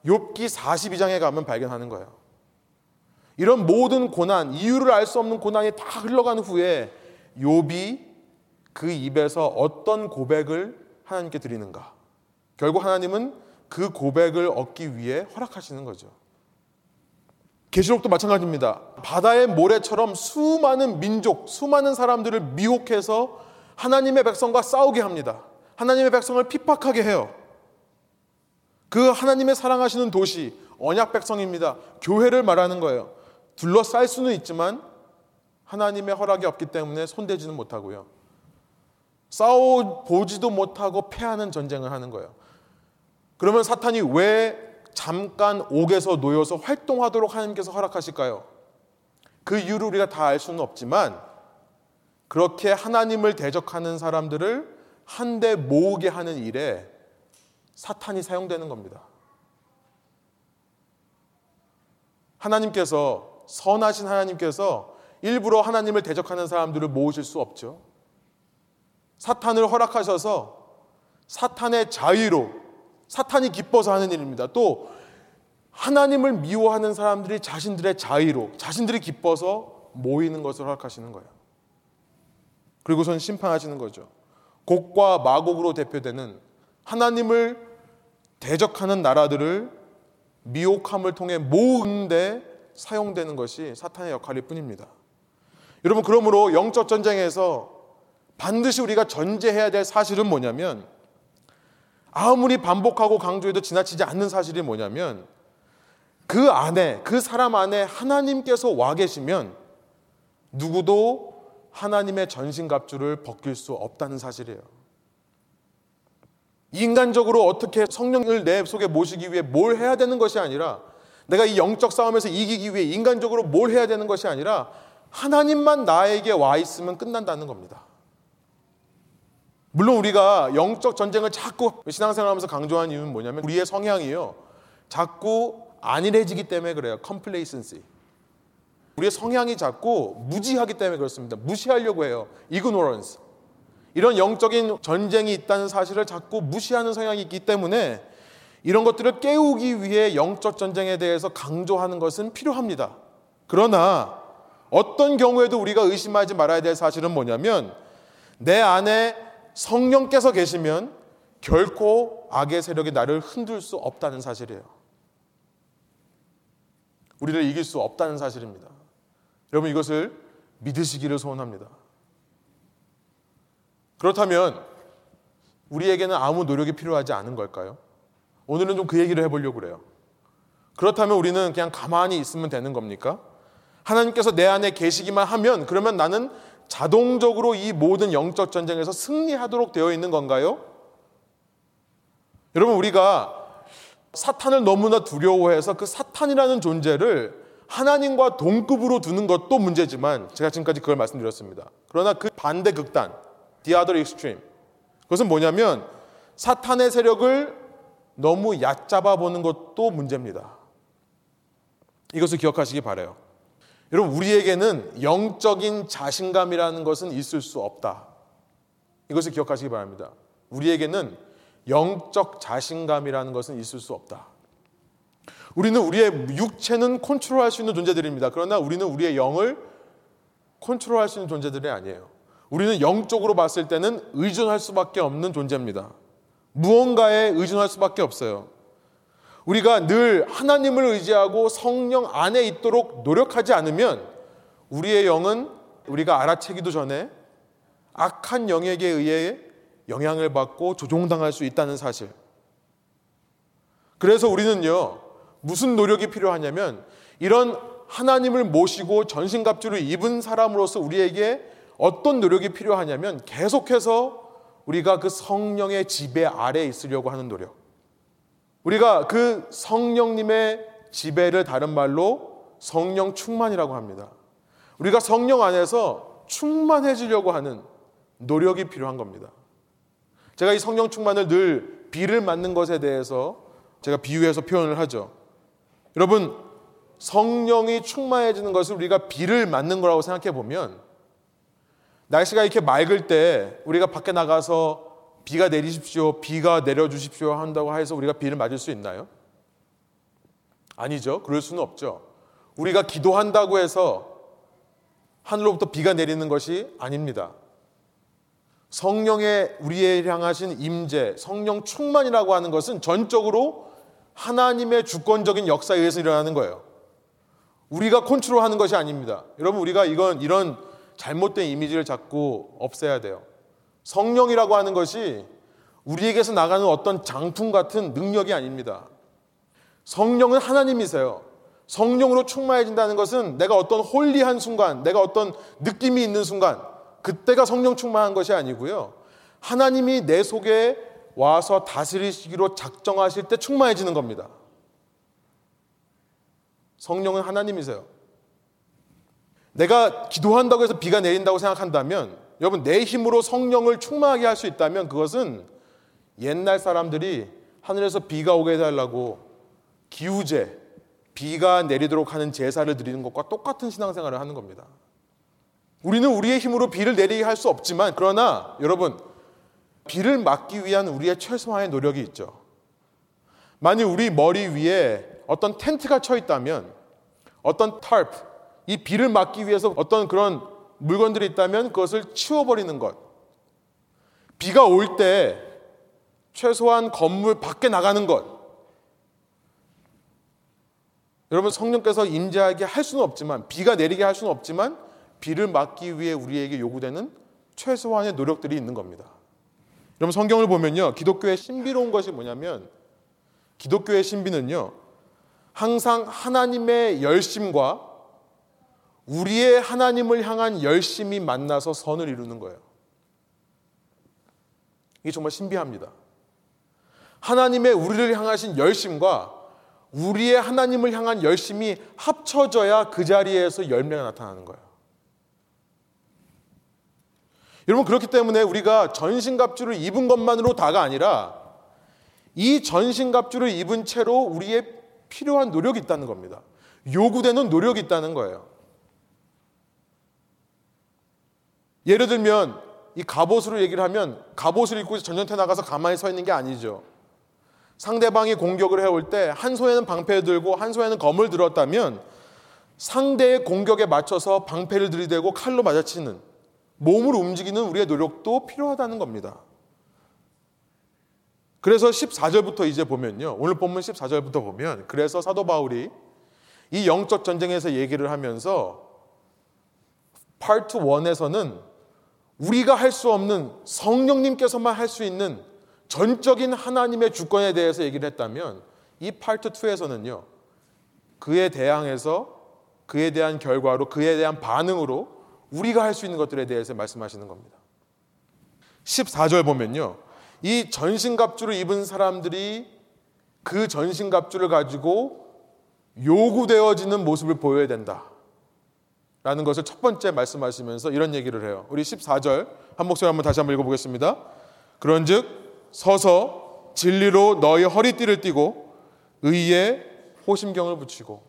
욥기 42장에 가면 발견하는 거예요. 이런 모든 고난, 이유를 알 수 없는 고난이 다 흘러간 후에 욥이 그 입에서 어떤 고백을 하나님께 드리는가? 결국 하나님은 그 고백을 얻기 위해 허락하시는 거죠. 계시록도 마찬가지입니다. 바다의 모래처럼 수많은 민족, 수많은 사람들을 미혹해서 하나님의 백성과 싸우게 합니다. 하나님의 백성을 핍박하게 해요. 그 하나님의 사랑하시는 도시, 언약 백성입니다. 교회를 말하는 거예요. 둘러쌀 수는 있지만 하나님의 허락이 없기 때문에 손대지는 못하고요. 싸워 보지도 못하고 패하는 전쟁을 하는 거예요. 그러면 사탄이 왜 잠깐 옥에서 놓여서 활동하도록 하나님께서 허락하실까요? 그 이유를 우리가 다 알 수는 없지만 그렇게 하나님을 대적하는 사람들을 한데 모으게 하는 일에 사탄이 사용되는 겁니다. 하나님께서 선하신 하나님께서 일부러 하나님을 대적하는 사람들을 모으실 수 없죠. 사탄을 허락하셔서 사탄의 자유로 사탄이 기뻐서 하는 일입니다. 또 하나님을 미워하는 사람들이 자신들의 자유로 자신들이 기뻐서 모이는 것을 허락하시는 거예요. 그리고선 심판하시는 거죠. 곡과 마곡으로 대표되는 하나님을 대적하는 나라들을 미혹함을 통해 모으는데 사용되는 것이 사탄의 역할일 뿐입니다. 여러분 그러므로 영적 전쟁에서 반드시 우리가 전제해야 될 사실은 뭐냐면 아무리 반복하고 강조해도 지나치지 않는 사실이 뭐냐면 그 안에 그 사람 안에 하나님께서 와 계시면 누구도 하나님의 전신갑주를 벗길 수 없다는 사실이에요. 인간적으로 어떻게 성령을 내 속에 모시기 위해 뭘 해야 되는 것이 아니라 내가 이 영적 싸움에서 이기기 위해 인간적으로 뭘 해야 되는 것이 아니라 하나님만 나에게 와 있으면 끝난다는 겁니다. 물론 우리가 영적 전쟁을 자꾸 신앙생활하면서 강조하는 이유는 뭐냐면 우리의 성향이요. 자꾸 안일해지기 때문에 그래요. complacency. 우리의 성향이 자꾸 무지하기 때문에 그렇습니다. 무시하려고 해요. ignorance. 이런 영적인 전쟁이 있다는 사실을 자꾸 무시하는 성향이 있기 때문에 이런 것들을 깨우기 위해 영적 전쟁에 대해서 강조하는 것은 필요합니다. 그러나 어떤 경우에도 우리가 의심하지 말아야 될 사실은 뭐냐면 내 안에 성령께서 계시면 결코 악의 세력이 나를 흔들 수 없다는 사실이에요. 우리를 이길 수 없다는 사실입니다. 여러분 이것을 믿으시기를 소원합니다. 그렇다면 우리에게는 아무 노력이 필요하지 않은 걸까요? 오늘은 좀 그 얘기를 해보려고 그래요. 그렇다면 우리는 그냥 가만히 있으면 되는 겁니까? 하나님께서 내 안에 계시기만 하면 그러면 나는 자동적으로 이 모든 영적 전쟁에서 승리하도록 되어 있는 건가요? 여러분 우리가 사탄을 너무나 두려워해서 그 사탄이라는 존재를 하나님과 동급으로 두는 것도 문제지만 제가 지금까지 그걸 말씀드렸습니다. 그러나 그 반대 극단 the other extreme. 그것은 뭐냐면 사탄의 세력을 너무 얕잡아 보는 것도 문제입니다. 이것을 기억하시기 바래요. 여러분 우리에게는 영적인 자신감이라는 것은 있을 수 없다. 이것을 기억하시기 바랍니다. 우리에게는 영적 자신감이라는 것은 있을 수 없다. 우리는 우리의 육체는 컨트롤할 수 있는 존재들입니다. 그러나 우리는 우리의 영을 컨트롤할 수 있는 존재들이 아니에요. 우리는 영적으로 봤을 때는 의존할 수밖에 없는 존재입니다. 무언가에 의존할 수밖에 없어요. 우리가 늘 하나님을 의지하고 성령 안에 있도록 노력하지 않으면 우리의 영은 우리가 알아채기도 전에 악한 영에게 의해 영향을 받고 조종당할 수 있다는 사실. 그래서 우리는요, 무슨 노력이 필요하냐면 이런 하나님을 모시고 전신갑주를 입은 사람으로서 우리에게 어떤 노력이 필요하냐면 계속해서 우리가 그 성령의 지배 아래 있으려고 하는 노력. 우리가 그 성령님의 지배를 다른 말로 성령 충만이라고 합니다. 우리가 성령 안에서 충만해지려고 하는 노력이 필요한 겁니다. 제가 이 성령 충만을 늘 비를 맞는 것에 대해서 제가 비유해서 표현을 하죠. 여러분, 성령이 충만해지는 것을 우리가 비를 맞는 거라고 생각해 보면 날씨가 이렇게 맑을 때 우리가 밖에 나가서 비가 내리십시오, 비가 내려주십시오 한다고 해서 우리가 비를 맞을 수 있나요? 아니죠. 그럴 수는 없죠. 우리가 기도한다고 해서 하늘로부터 비가 내리는 것이 아닙니다. 성령의 우리에 향하신 임재, 성령 충만이라고 하는 것은 전적으로 하나님의 주권적인 역사에 의해서 일어나는 거예요. 우리가 컨트롤하는 것이 아닙니다. 여러분 우리가 이건 이런 잘못된 이미지를 자꾸 없애야 돼요. 성령이라고 하는 것이 우리에게서 나가는 어떤 장풍 같은 능력이 아닙니다. 성령은 하나님이세요. 성령으로 충만해진다는 것은 내가 어떤 홀리한 순간, 내가 어떤 느낌이 있는 순간, 그때가 성령 충만한 것이 아니고요. 하나님이 내 속에 와서 다스리시기로 작정하실 때 충만해지는 겁니다. 성령은 하나님이세요. 내가 기도한다고 해서 비가 내린다고 생각한다면 여러분 내 힘으로 성령을 충만하게 할 수 있다면 그것은 옛날 사람들이 하늘에서 비가 오게 해달라고 기우제 비가 내리도록 하는 제사를 드리는 것과 똑같은 신앙생활을 하는 겁니다. 우리는 우리의 힘으로 비를 내리게 할 수 없지만 그러나 여러분 비를 막기 위한 우리의 최소한의 노력이 있죠. 만약 우리 머리 위에 어떤 텐트가 쳐 있다면 어떤 tarp 이 비를 막기 위해서 어떤 그런 물건들이 있다면 그것을 치워버리는 것. 비가 올 때 최소한 건물 밖에 나가는 것. 여러분 성령께서 임재하게 할 수는 없지만 비가 내리게 할 수는 없지만 비를 막기 위해 우리에게 요구되는 최소한의 노력들이 있는 겁니다. 여러분 성경을 보면요. 기독교의 신비로운 것이 뭐냐면 기독교의 신비는요. 항상 하나님의 열심과 우리의 하나님을 향한 열심이 만나서 선을 이루는 거예요. 이게 정말 신비합니다. 하나님의 우리를 향하신 열심과 우리의 하나님을 향한 열심이 합쳐져야 그 자리에서 열매가 나타나는 거예요. 여러분 그렇기 때문에 우리가 전신갑주를 입은 것만으로 다가 아니라 이 전신갑주를 입은 채로 우리의 필요한 노력이 있다는 겁니다. 요구되는 노력이 있다는 거예요. 예를 들면 이 갑옷으로 얘기를 하면 갑옷을 입고 전쟁터에 나가서 가만히 서 있는 게 아니죠. 상대방이 공격을 해올 때 한 손에는 방패를 들고 한 손에는 검을 들었다면 상대의 공격에 맞춰서 방패를 들이대고 칼로 맞아치는 몸을 움직이는 우리의 노력도 필요하다는 겁니다. 그래서 14절부터 이제 보면요. 오늘 본문 14절부터 보면 그래서 사도 바울이 이 영적 전쟁에서 얘기를 하면서 파트 1에서는 우리가 할 수 없는 성령님께서만 할 수 있는 전적인 하나님의 주권에 대해서 얘기를 했다면 이 파트 2에서는요. 그에 대항해서 그에 대한 결과로 그에 대한 반응으로 우리가 할 수 있는 것들에 대해서 말씀하시는 겁니다. 14절 보면요. 이 전신갑주를 입은 사람들이 그 전신갑주를 가지고 요구되어지는 모습을 보여야 된다. 라는 것을 첫 번째 말씀하시면서 이런 얘기를 해요. 우리 14절 한 목소리 한번 다시 한번 읽어보겠습니다. 그런즉 서서 진리로 너희 허리띠를 띠고 의에 호심경을 붙이고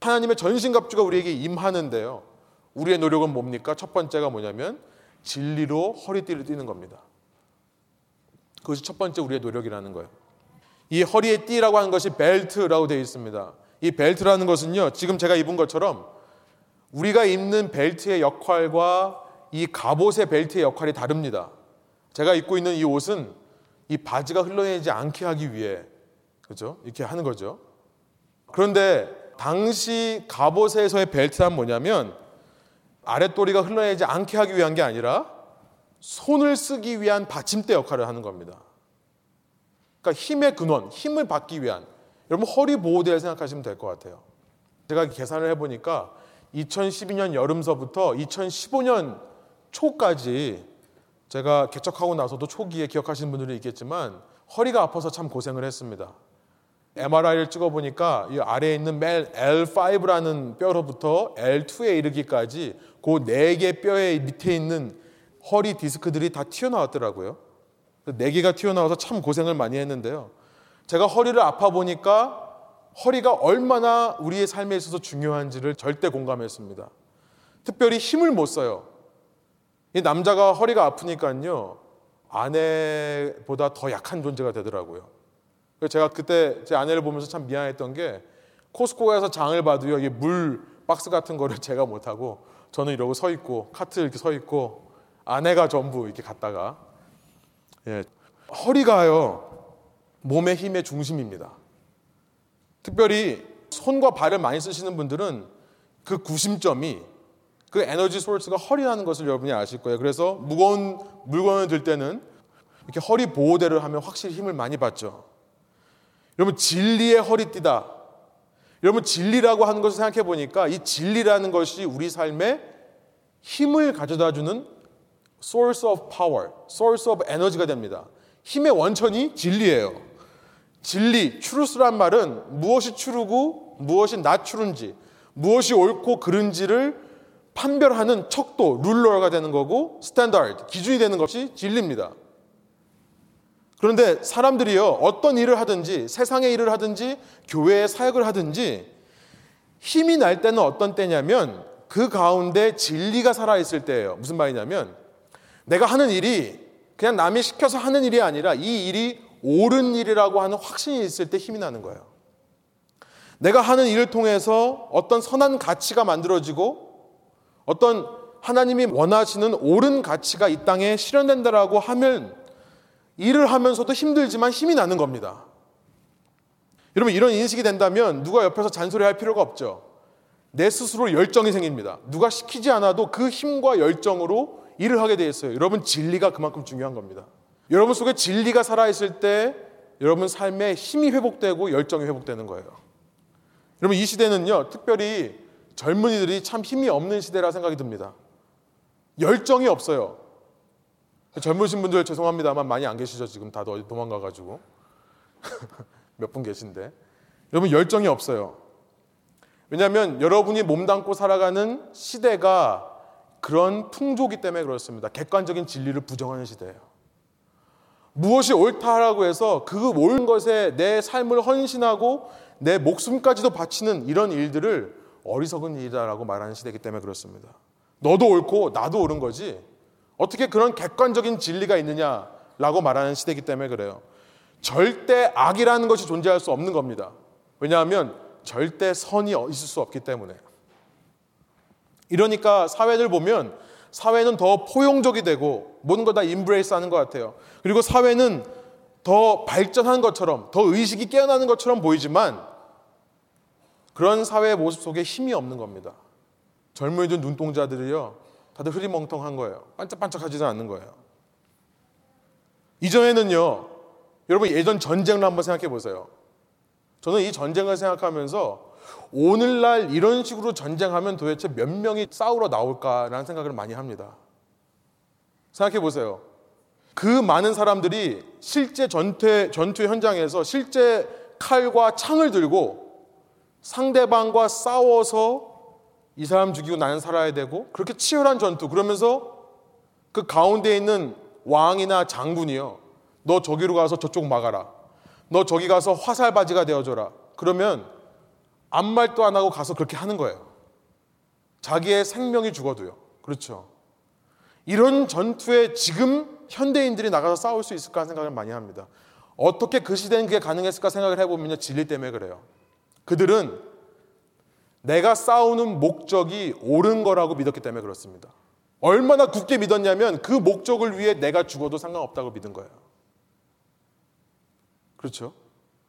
하나님의 전신갑주가 우리에게 임하는데요. 우리의 노력은 뭡니까? 첫 번째가 뭐냐면 진리로 허리띠를 띠는 겁니다. 그것이 첫 번째 우리의 노력이라는 거예요. 이 허리에 띠라고 하는 것이 벨트라고 되어 있습니다. 이 벨트라는 것은요, 지금 제가 입은 것처럼 우리가 입는 벨트의 역할과 이 갑옷의 벨트의 역할이 다릅니다. 제가 입고 있는 이 옷은 이 바지가 흘러내리지 않게 하기 위해 그죠? 이렇게 하는 거죠. 그런데 당시 갑옷에서의 벨트란 뭐냐면 아랫도리가 흘러내리지 않게 하기 위한 게 아니라 손을 쓰기 위한 받침대 역할을 하는 겁니다. 그러니까 힘의 근원, 힘을 받기 위한 여러분 허리 보호대를 생각하시면 될 것 같아요. 제가 계산을 해보니까 2012년 여름서부터 2015년 초까지 제가 개척하고 나서도 초기에 기억하시는 분들이 있겠지만 허리가 아파서 참 고생을 했습니다. MRI를 찍어 보니까 이 아래에 있는 멜 L5라는 뼈로부터 L2에 이르기까지 그 네 개 뼈의 밑에 있는 허리 디스크들이 다 튀어나왔더라고요. 네 개가 튀어나와서 참 고생을 많이 했는데요. 제가 허리를 아파 보니까 허리가 얼마나 우리의 삶에 있어서 중요한지를 절대 공감했습니다. 특별히 힘을 못 써요. 이 남자가 허리가 아프니까요. 아내보다 더 약한 존재가 되더라고요. 제가 그때 제 아내를 보면서 참 미안했던 게 코스코에서 장을 봐도요. 이게 물 박스 같은 거를 *laughs* 제가 못 하고 저는 이러고 서 있고 카트 이렇게 서 있고 아내가 전부 이렇게 갔다가 예. 허리가요. 몸의 힘의 중심입니다. 특별히 손과 발을 많이 쓰시는 분들은 그 구심점이 그 에너지 소스가 허리라는 것을 여러분이 아실 거예요. 그래서 무거운 물건을 들 때는 이렇게 허리 보호대를 하면 확실히 힘을 많이 받죠. 여러분 진리의 허리띠다. 여러분 진리라고 하는 것을 생각해 보니까 이 진리라는 것이 우리 삶에 힘을 가져다 주는 source of power, source of energy가 됩니다. 힘의 원천이 진리예요. 진리, truth란 말은 무엇이 true고 무엇이 not true인지, 무엇이 옳고 그른지를 판별하는 척도, ruler가 되는 거고 standard, 기준이 되는 것이 진리입니다. 그런데 사람들이요, 어떤 일을 하든지, 세상의 일을 하든지, 교회의 사역을 하든지, 힘이 날 때는 어떤 때냐면, 그 가운데 진리가 살아있을 때예요. 무슨 말이냐면 내가 하는 일이 그냥 남이 시켜서 하는 일이 아니라 이 일이 옳은 일이라고 하는 확신이 있을 때 힘이 나는 거예요. 내가 하는 일을 통해서 어떤 선한 가치가 만들어지고 어떤 하나님이 원하시는 옳은 가치가 이 땅에 실현된다라고 하면 일을 하면서도 힘들지만 힘이 나는 겁니다. 여러분 이런 인식이 된다면 누가 옆에서 잔소리할 필요가 없죠. 내 스스로 열정이 생깁니다. 누가 시키지 않아도 그 힘과 열정으로 일을 하게 되어 있어요. 여러분 진리가 그만큼 중요한 겁니다. 여러분 속에 진리가 살아 있을 때 여러분 삶에 힘이 회복되고 열정이 회복되는 거예요. 여러분 이 시대는요 특별히 젊은이들이 참 힘이 없는 시대라 생각이 듭니다. 열정이 없어요. 젊으신 분들 죄송합니다만 많이 안 계시죠 지금 어디 도망가가지고 *laughs* 몇 분 계신데 여러분 열정이 없어요. 왜냐하면 여러분이 몸담고 살아가는 시대가 그런 풍조기 때문에 그렇습니다. 객관적인 진리를 부정하는 시대예요. 무엇이 옳다라고 해서 그 옳은 것에 내 삶을 헌신하고 내 목숨까지도 바치는 이런 일들을 어리석은 일이다라고 말하는 시대이기 때문에 그렇습니다. 너도 옳고 나도 옳은 거지. 어떻게 그런 객관적인 진리가 있느냐라고 말하는 시대이기 때문에 그래요. 절대 악이라는 것이 존재할 수 없는 겁니다. 왜냐하면 절대 선이 있을 수 없기 때문에. 이러니까 사회를 보면 사회는 더 포용적이 되고 모든 걸 다 embrace 하는 것 같아요. 그리고 사회는 더 발전한 것처럼 더 의식이 깨어나는 것처럼 보이지만 그런 사회의 모습 속에 힘이 없는 겁니다. 젊은이들 눈동자들이요. 다들 흐리멍텅한 거예요. 반짝반짝하지는 않는 거예요. 이전에는요. 여러분 예전 전쟁을 한번 생각해 보세요. 저는 이 전쟁을 생각하면서 오늘날 이런 식으로 전쟁하면 도대체 몇 명이 싸우러 나올까라는 생각을 많이 합니다. 생각해 보세요. 그 많은 사람들이 실제 전투, 전투 현장에서 실제 칼과 창을 들고 상대방과 싸워서 이 사람 죽이고 나는 살아야 되고 그렇게 치열한 전투 그러면서 그 가운데 있는 왕이나 장군이요. 너 저기로 가서 저쪽 막아라. 너 저기 가서 화살바지가 되어줘라. 그러면 아무 말도 안 하고 가서 그렇게 하는 거예요. 자기의 생명이 죽어도요. 그렇죠. 이런 전투에 지금 현대인들이 나가서 싸울 수 있을까 생각을 많이 합니다. 어떻게 그 시대는 그게 가능했을까 생각을 해보면요. 진리 때문에 그래요. 그들은 내가 싸우는 목적이 옳은 거라고 믿었기 때문에 그렇습니다. 얼마나 굳게 믿었냐면 그 목적을 위해 내가 죽어도 상관없다고 믿은 거예요. 그렇죠?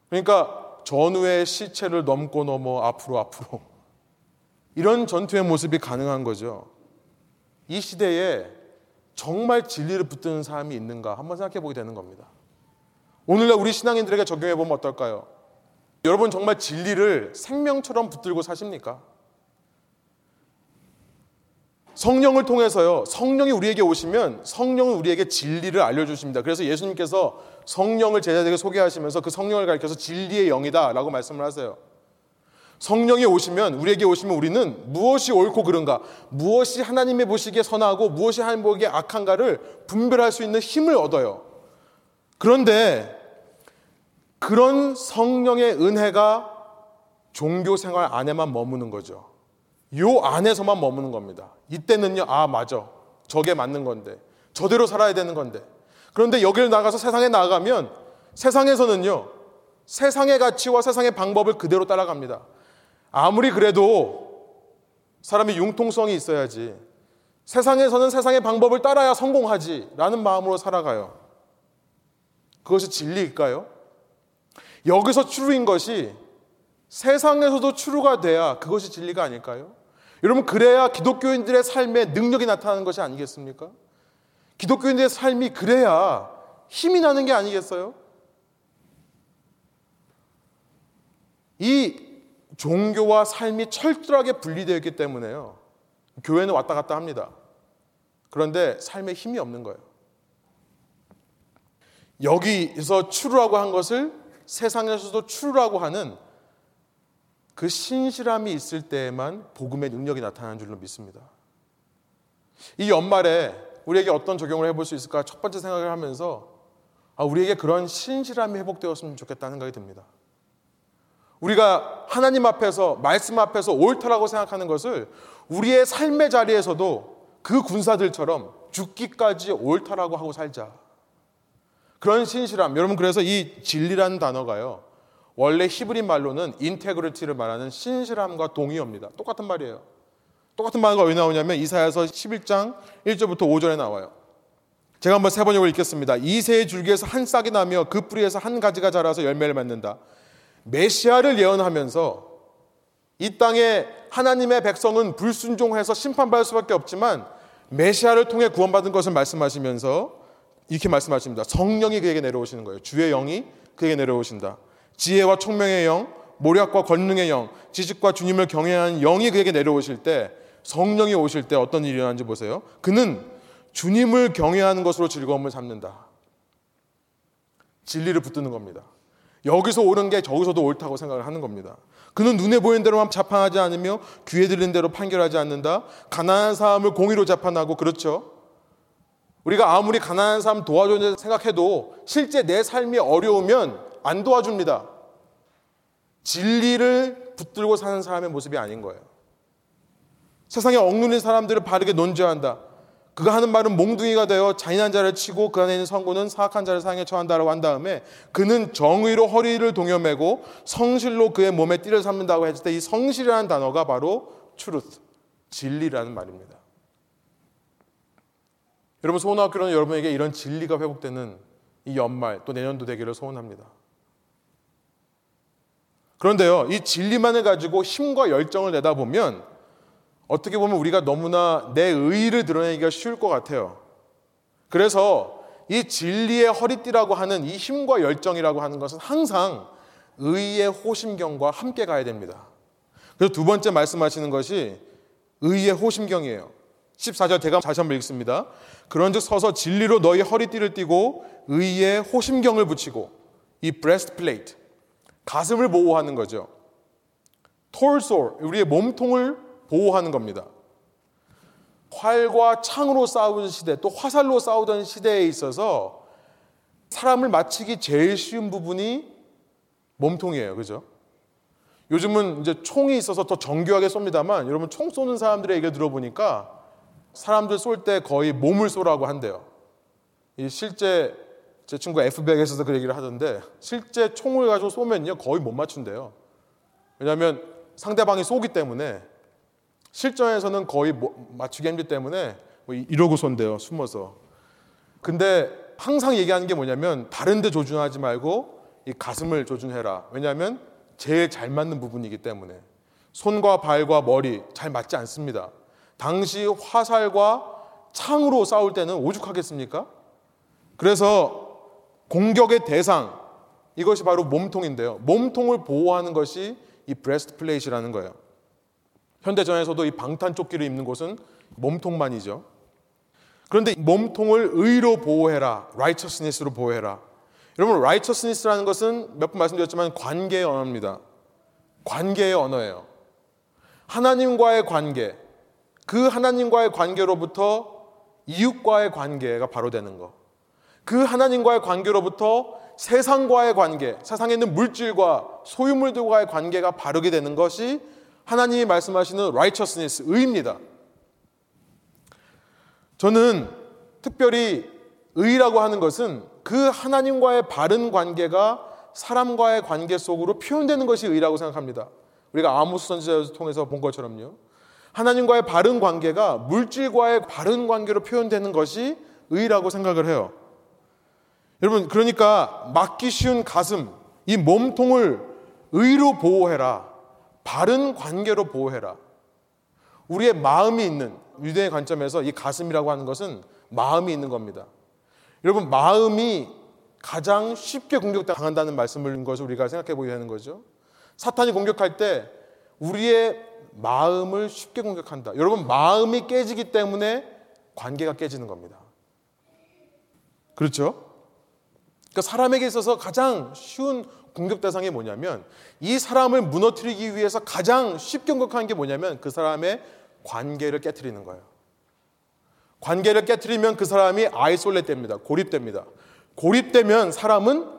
그러니까 전후의 시체를 넘고 넘어 앞으로 앞으로 이런 전투의 모습이 가능한 거죠. 이 시대에 정말 진리를 붙드는 사람이 있는가 한번 생각해 보게 되는 겁니다. 오늘날 우리 신앙인들에게 적용해 보면 어떨까요? 여러분 정말 진리를 생명처럼 붙들고 사십니까? 성령을 통해서요. 성령이 우리에게 오시면 성령은 우리에게 진리를 알려주십니다. 그래서 예수님께서 성령을 제자들에게 소개하시면서 그 성령을 가리켜서 진리의 영이다라고 말씀을 하세요. 성령이 오시면 우리에게 오시면 우리는 무엇이 옳고 그른가, 무엇이 하나님의 보시기에 선하고 무엇이 하나님 보기에 악한가를 분별할 수 있는 힘을 얻어요. 그런데 그런 성령의 은혜가 종교 생활 안에만 머무는 거죠. 요 안에서만 머무는 겁니다. 이때는요, 아, 맞아. 저게 맞는 건데. 저대로 살아야 되는 건데. 그런데 여기를 나가서 세상에 나가면 세상에서는요, 세상의 가치와 세상의 방법을 그대로 따라갑니다. 아무리 그래도 사람이 융통성이 있어야지. 세상에서는 세상의 방법을 따라야 성공하지. 라는 마음으로 살아가요. 그것이 진리일까요? 여기서 추루인 것이 세상에서도 추루가 돼야 그것이 진리가 아닐까요? 여러분, 그래야 기독교인들의 삶에 능력이 나타나는 것이 아니겠습니까? 기독교인들의 삶이 그래야 힘이 나는 게 아니겠어요? 이 종교와 삶이 철저하게 분리되어 있기 때문에요. 교회는 왔다 갔다 합니다. 그런데 삶에 힘이 없는 거예요. 여기서 추루라고 한 것을 세상에서도 추루라고 하는 그 신실함이 있을 때에만 복음의 능력이 나타나는 줄로 믿습니다. 이 연말에 우리에게 어떤 적용을 해볼 수 있을까 첫 번째 생각을 하면서 아, 우리에게 그런 신실함이 회복되었으면 좋겠다는 생각이 듭니다. 우리가 하나님 앞에서 말씀 앞에서 옳다라고 생각하는 것을 우리의 삶의 자리에서도 그 군사들처럼 죽기까지 옳다라고 하고 살자. 그런 신실함. 여러분 그래서 이 진리라는 단어가요. 원래 히브리 말로는 integrity를 말하는 신실함과 동의어입니다. 똑같은 말이에요. 똑같은 말가 왜 나오냐면 이사야서 11장 1절부터 5절에 나와요. 제가 한번 세 번역을 읽겠습니다. 이새의 줄기에서 한 싹이 나며 그 뿌리에서 한 가지가 자라서 열매를 맺는다. 메시아를 예언하면서 이 땅에 하나님의 백성은 불순종해서 심판받을 수밖에 없지만 메시아를 통해 구원받은 것을 말씀하시면서 이렇게 말씀하십니다. 성령이 그에게 내려오시는 거예요. 주의 영이 그에게 내려오신다. 지혜와 총명의 영, 모략과 권능의 영, 지식과 주님을 경외하는 영이 그에게 내려오실 때 성령이 오실 때 어떤 일이 일어나는지 보세요. 그는 주님을 경외하는 것으로 즐거움을 삼는다. 진리를 붙드는 겁니다. 여기서 옳은 게 저기서도 옳다고 생각을 하는 겁니다. 그는 눈에 보이는 대로만 자판하지 않으며 귀에 들린 대로 판결하지 않는다. 가난한 사람을 공의로 재판하고 그렇죠. 우리가 아무리 가난한 사람 도와줘야 생각해도 실제 내 삶이 어려우면 안 도와줍니다. 진리를 붙들고 사는 사람의 모습이 아닌 거예요. 세상에 억눌린 사람들을 바르게 논죄한다. 그가 하는 말은 몽둥이가 되어 잔인한 자를 치고 그 안에 있는 성군은 사악한 자를 상해 처한다라고 한 다음에 그는 정의로 허리를 동여매고 성실로 그의 몸에 띠를 삼는다고 했을 때 이 성실이라는 단어가 바로 truth, 진리라는 말입니다. 여러분 소원학교는 여러분에게 이런 진리가 회복되는 이 연말 또 내년도 되기를 소원합니다. 그런데요, 이 진리만을 가지고 힘과 열정을 내다 보면 어떻게 보면 우리가 너무나 내 의의를 드러내기가 쉬울 것 같아요. 그래서 이 진리의 허리띠라고 하는 이 힘과 열정이라고 하는 것은 항상 의의 호심경과 함께 가야 됩니다. 그래서 두 번째 말씀하시는 것이 의의 호심경이에요. 14절 제가 다시 한번 읽습니다. 그런즉 서서 진리로 너희 허리띠를 띠고 의의 호심경을 붙이고 이 breastplate 가슴을 보호하는 거죠. torso 우리의 몸통을 보호하는 겁니다. 활과 창으로 싸우는 시대, 또 화살로 싸우던 시대에 있어서 사람을 맞히기 제일 쉬운 부분이 몸통이에요. 그죠? 요즘은 이제 총이 있어서 더 정교하게 쏩니다만 여러분 총 쏘는 사람들의 얘기를 들어보니까 사람들 쏠 때 거의 몸을 쏘라고 한대요. 이 실제 제 친구가 F백에서도 그 얘기를 하던데 실제 총을 가지고 쏘면요 거의 못 맞춘대요. 왜냐하면 상대방이 쏘기 때문에 실전에서는 거의 뭐, 맞추기 힘들기 때문에 뭐 이러고 손대요 숨어서. 근데 항상 얘기하는 게 뭐냐면 다른 데 조준하지 말고 이 가슴을 조준해라. 왜냐하면 제일 잘 맞는 부분이기 때문에 손과 발과 머리 잘 맞지 않습니다. 당시 화살과 창으로 싸울 때는 오죽하겠습니까? 그래서 공격의 대상 이것이 바로 몸통인데요. 몸통을 보호하는 것이 이 breastplate이라는 거예요. 현대전에서도 이 방탄 조끼를 입는 곳은 몸통만이죠. 그런데 몸통을 의로 보호해라. righteousness로 보호해라. 여러분 righteousness라는 것은 몇 번 말씀드렸지만 관계의 언어입니다. 관계의 언어예요. 하나님과의 관계. 그 하나님과의 관계로부터 이웃과의 관계가 바로 되는 거. 그 하나님과의 관계로부터 세상과의 관계, 세상에 있는 물질과 소유물들과의 관계가 바르게 되는 것이 하나님이 말씀하시는 righteousness, 의입니다. 저는 특별히 의라고 하는 것은 그 하나님과의 바른 관계가 사람과의 관계 속으로 표현되는 것이 의라고 생각합니다. 우리가 아모스 선지자를 통해서 본 것처럼요. 하나님과의 바른 관계가 물질과의 바른 관계로 표현되는 것이 의라고 생각을 해요. 여러분, 그러니까 맞기 쉬운 가슴, 이 몸통을 의로 보호해라. 바른 관계로 보호해라. 우리의 마음이 있는 유대의 관점에서 이 가슴이라고 하는 것은 마음이 있는 겁니다. 여러분 마음이 가장 쉽게 공격당한다는 말씀을 것을 우리가 생각해 보게 되는 거죠. 사탄이 공격할 때 우리의 마음을 쉽게 공격한다. 여러분 마음이 깨지기 때문에 관계가 깨지는 겁니다. 그렇죠? 그러니까 사람에게 있어서 가장 쉬운 공격 대상이 뭐냐면 이 사람을 무너뜨리기 위해서 가장 쉽게 공격하는 게 뭐냐면 그 사람의 관계를 깨뜨리는 거예요. 관계를 깨뜨리면 그 사람이 아이솔레 됩니다. 고립됩니다. 고립되면 사람은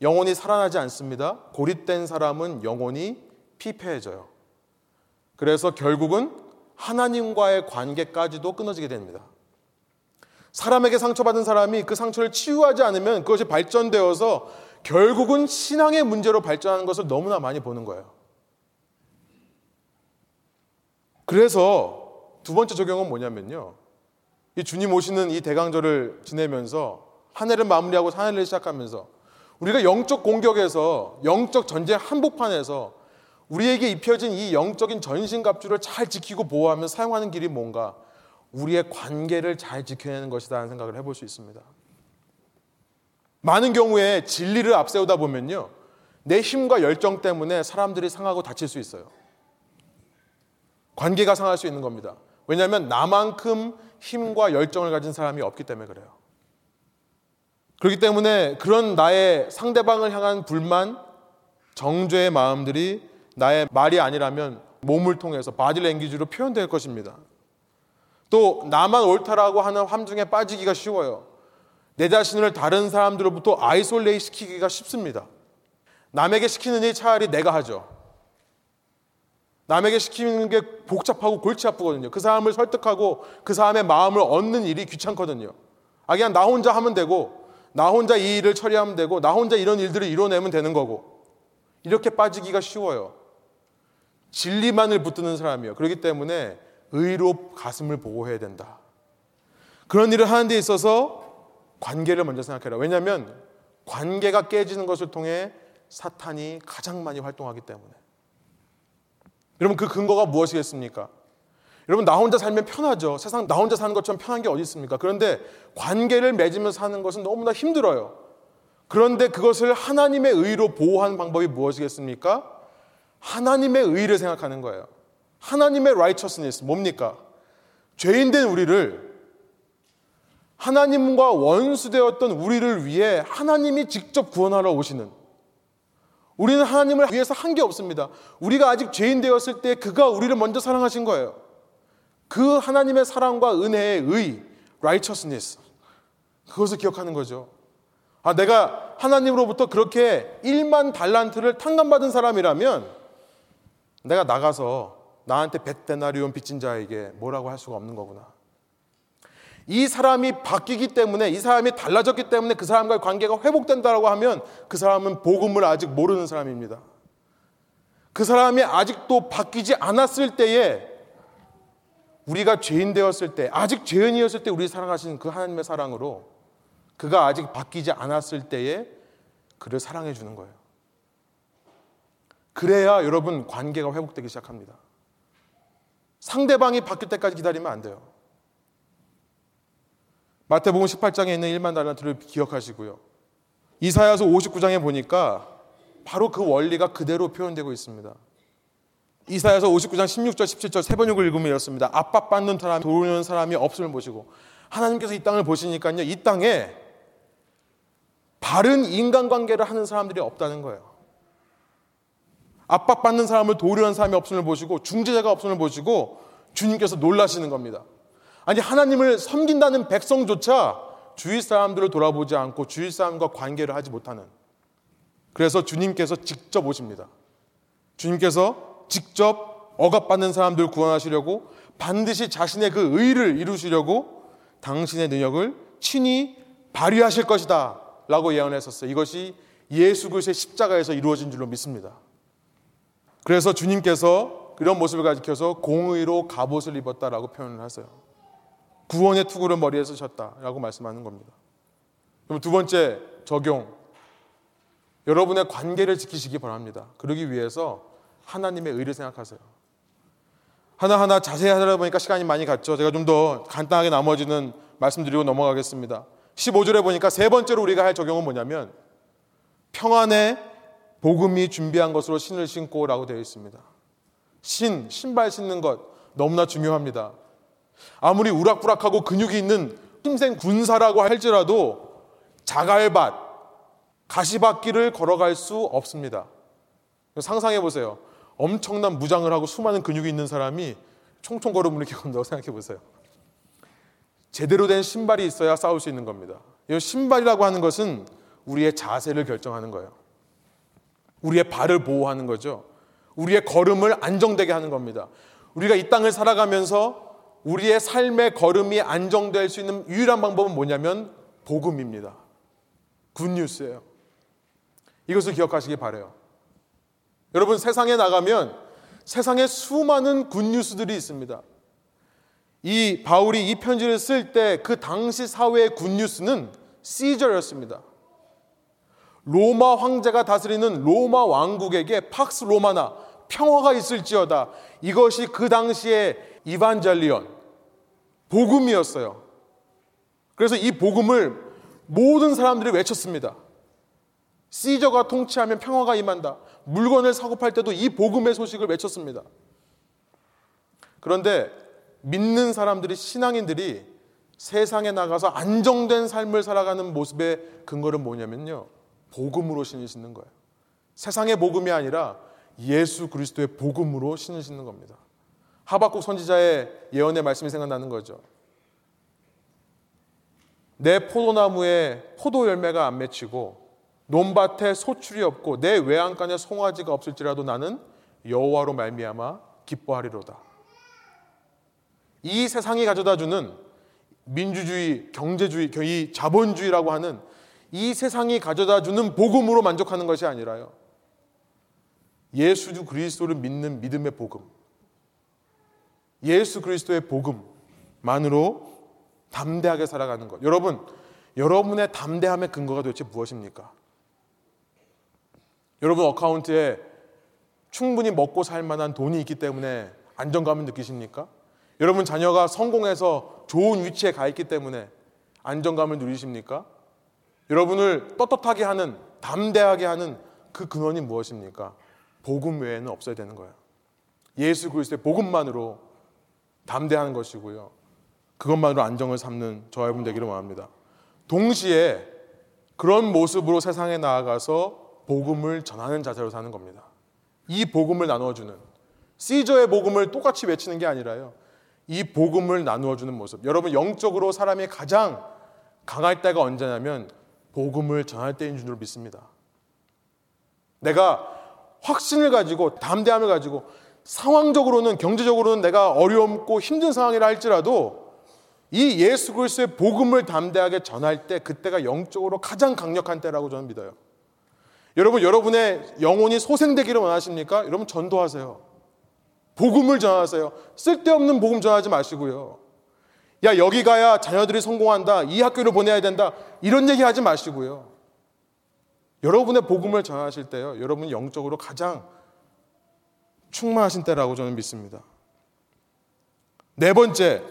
영혼이 살아나지 않습니다. 고립된 사람은 영혼이 피폐해져요. 그래서 결국은 하나님과의 관계까지도 끊어지게 됩니다. 사람에게 상처받은 사람이 그 상처를 치유하지 않으면 그것이 발전되어서 결국은 신앙의 문제로 발전하는 것을 너무나 많이 보는 거예요. 그래서 두 번째 적용은 뭐냐면요. 이 주님 오시는 이 대강절을 지내면서 한 해를 마무리하고 한 해를 시작하면서 우리가 영적 공격에서 영적 전쟁 한복판에서 우리에게 입혀진 이 영적인 전신갑주를 잘 지키고 보호하며 사용하는 길이 뭔가 우리의 관계를 잘 지켜내는 것이다 하는 생각을 해볼 수 있습니다. 많은 경우에 진리를 앞세우다 보면요. 내 힘과 열정 때문에 사람들이 상하고 다칠 수 있어요. 관계가 상할 수 있는 겁니다. 왜냐하면 나만큼 힘과 열정을 가진 사람이 없기 때문에 그래요. 그렇기 때문에 그런 나의 상대방을 향한 불만, 정죄의 마음들이 나의 말이 아니라면 몸을 통해서 바디 랭귀지로 표현될 것입니다. 또 나만 옳다라고 하는 함정에 빠지기가 쉬워요. 내 자신을 다른 사람들로부터 isolate 시키기가 쉽습니다. 남에게 시키는 일 차라리 내가 하죠. 남에게 시키는 게 복잡하고 골치 아프거든요. 그 사람을 설득하고 그 사람의 마음을 얻는 일이 귀찮거든요. 아, 그냥 나 혼자 하면 되고, 나 혼자 이 일을 처리하면 되고, 나 혼자 이런 일들을 이뤄내면 되는 거고. 이렇게 빠지기가 쉬워요. 진리만을 붙드는 사람이요. 그렇기 때문에 의로 가슴을 보호해야 된다. 그런 일을 하는 데 있어서 관계를 먼저 생각해라. 왜냐하면 관계가 깨지는 것을 통해 사탄이 가장 많이 활동하기 때문에. 여러분 그 근거가 무엇이겠습니까? 여러분 나 혼자 살면 편하죠. 세상 나 혼자 사는 것처럼 편한 게 어디 있습니까? 그런데 관계를 맺으면서 사는 것은 너무나 힘들어요. 그런데 그것을 하나님의 의로 보호하는 방법이 무엇이겠습니까? 하나님의 의를 생각하는 거예요. 하나님의 righteousness 뭡니까? 죄인 된 우리를 하나님과 원수되었던 우리를 위해 하나님이 직접 구원하러 오시는 우리는 하나님을 위해서 한 게 없습니다. 우리가 아직 죄인 되었을 때 그가 우리를 먼저 사랑하신 거예요. 그 하나님의 사랑과 은혜의 의, righteousness. 그것을 기억하는 거죠. 아, 내가 하나님으로부터 그렇게 1만 달란트를 탕감받은 사람이라면 내가 나가서 나한테 벳데나리온 빚진 자에게 뭐라고 할 수가 없는 거구나. 이 사람이 바뀌기 때문에 이 사람이 달라졌기 때문에 그 사람과의 관계가 회복된다라고 하면 그 사람은 복음을 아직 모르는 사람입니다. 그 사람이 아직도 바뀌지 않았을 때에 우리가 죄인 되었을 때 아직 죄인이었을 때 우리 사랑하시는 그 하나님의 사랑으로 그가 아직 바뀌지 않았을 때에 그를 사랑해 주는 거예요. 그래야 여러분 관계가 회복되기 시작합니다. 상대방이 바뀔 때까지 기다리면 안 돼요. 마태복음 18장에 있는 1만 달란트를 기억하시고요. 이사야서 59장에 보니까 바로 그 원리가 그대로 표현되고 있습니다. 이사야서 59장 16절 17절 세 번역을 읽으면 이렇습니다. 압박받는 사람, 도우는 사람이 없음을 보시고 하나님께서 이 땅을 보시니까요. 이 땅에 바른 인간관계를 하는 사람들이 없다는 거예요. 압박받는 사람을 도우려는 사람이 없음을 보시고 중재자가 없음을 보시고 주님께서 놀라시는 겁니다. 아니 하나님을 섬긴다는 백성조차 주위 사람들을 돌아보지 않고 주위 사람과 관계를 하지 못하는 그래서 주님께서 직접 오십니다. 주님께서 직접 억압받는 사람들 구원하시려고 반드시 자신의 그 의를 이루시려고 당신의 능력을 친히 발휘하실 것이다 라고 예언했었어요. 이것이 예수 그리스도의 십자가에서 이루어진 줄로 믿습니다. 그래서 주님께서 그런 모습을 가리켜서 공의로 갑옷을 입었다라고 표현을 하세요. 구원의 투구를 머리에 쓰셨다라고 말씀하는 겁니다. 그럼 두 번째 적용. 여러분의 관계를 지키시기 바랍니다. 그러기 위해서 하나님의 의를 생각하세요. 하나하나 자세히 하다 보니까 시간이 많이 갔죠. 제가 좀 더 간단하게 나머지는 말씀드리고 넘어가겠습니다. 15절에 보니까 세 번째로 우리가 할 적용은 뭐냐면 평안의 복음이 준비한 것으로 신을 신고라고 되어 있습니다. 신, 신발 신는 것 너무나 중요합니다. 아무리 우락부락하고 근육이 있는 힘센 군사라고 할지라도 자갈밭, 가시밭길을 걸어갈 수 없습니다. 상상해 보세요. 엄청난 무장을 하고 수많은 근육이 있는 사람이 총총 걸음을 이렇게 건다고 생각해 보세요. 제대로 된 신발이 있어야 싸울 수 있는 겁니다. 이 신발이라고 하는 것은 우리의 자세를 결정하는 거예요. 우리의 발을 보호하는 거죠. 우리의 걸음을 안정되게 하는 겁니다. 우리가 이 땅을 살아가면서 우리의 삶의 걸음이 안정될 수 있는 유일한 방법은 뭐냐면 복음입니다. 굿뉴스예요. 이것을 기억하시기 바래요. 여러분 세상에 나가면 세상에 수많은 굿뉴스들이 있습니다. 이 바울이 이 편지를 쓸 때 그 당시 사회의 굿뉴스는 시저였습니다. 로마 황제가 다스리는 로마 왕국에게 팍스 로마나 평화가 있을지어다. 이것이 그 당시에 이반젤리온 복음이었어요. 그래서 이 복음을 모든 사람들이 외쳤습니다. 시저가 통치하면 평화가 임한다. 물건을 사고 팔 때도 이 복음의 소식을 외쳤습니다. 그런데 믿는 사람들이 신앙인들이 세상에 나가서 안정된 삶을 살아가는 모습의 근거는 뭐냐면요. 복음으로 신을 신는 거예요. 세상의 복음이 아니라 예수 그리스도의 복음으로 신을 신는 겁니다. 하박국 선지자의 예언의 말씀이 생각나는 거죠. 내 포도나무에 포도 열매가 안 맺히고 논밭에 소출이 없고 내 외양간에 송아지가 없을지라도 나는 여호와로 말미암아 기뻐하리로다. 이 세상이 가져다 주는 민주주의, 경제주의, 이 자본주의라고 하는 이 세상이 가져다 주는 복음으로 만족하는 것이 아니라요. 예수 그리스도를 믿는 믿음의 복음. 예수 그리스도의 복음만으로 담대하게 살아가는 것. 여러분, 여러분의 담대함의 근거가 도대체 무엇입니까? 여러분 어카운트에 충분히 먹고 살 만한 돈이 있기 때문에 안정감을 느끼십니까? 여러분 자녀가 성공해서 좋은 위치에 가 있기 때문에 안정감을 누리십니까? 여러분을 떳떳하게 하는 담대하게 하는 그 근원이 무엇입니까? 복음 외에는 없어야 되는 거예요. 예수 그리스도의 복음만으로 담대하는 것이고요. 그것만으로 안정을 삼는 저와 여러분 되기를 원합니다. 동시에 그런 모습으로 세상에 나아가서 복음을 전하는 자세로 사는 겁니다. 이 복음을 나누어주는 시저의 복음을 똑같이 외치는 게 아니라요. 이 복음을 나누어주는 모습. 여러분 영적으로 사람이 가장 강할 때가 언제냐면 복음을 전할 때인 줄 믿습니다. 내가 확신을 가지고 담대함을 가지고 상황적으로는 경제적으로는 내가 어려움고 힘든 상황이라 할지라도 이 예수 그리스도의 복음을 담대하게 전할 때 그때가 영적으로 가장 강력한 때라고 저는 믿어요. 여러분 여러분의 영혼이 소생되기를 원하십니까? 여러분 전도하세요. 복음을 전하세요. 쓸데없는 복음 전하지 마시고요. 야 여기 가야 자녀들이 성공한다. 이 학교를 보내야 된다. 이런 얘기 하지 마시고요. 여러분의 복음을 전하실 때요. 여러분 영적으로 가장 충만하신 때라고 저는 믿습니다. 네 번째,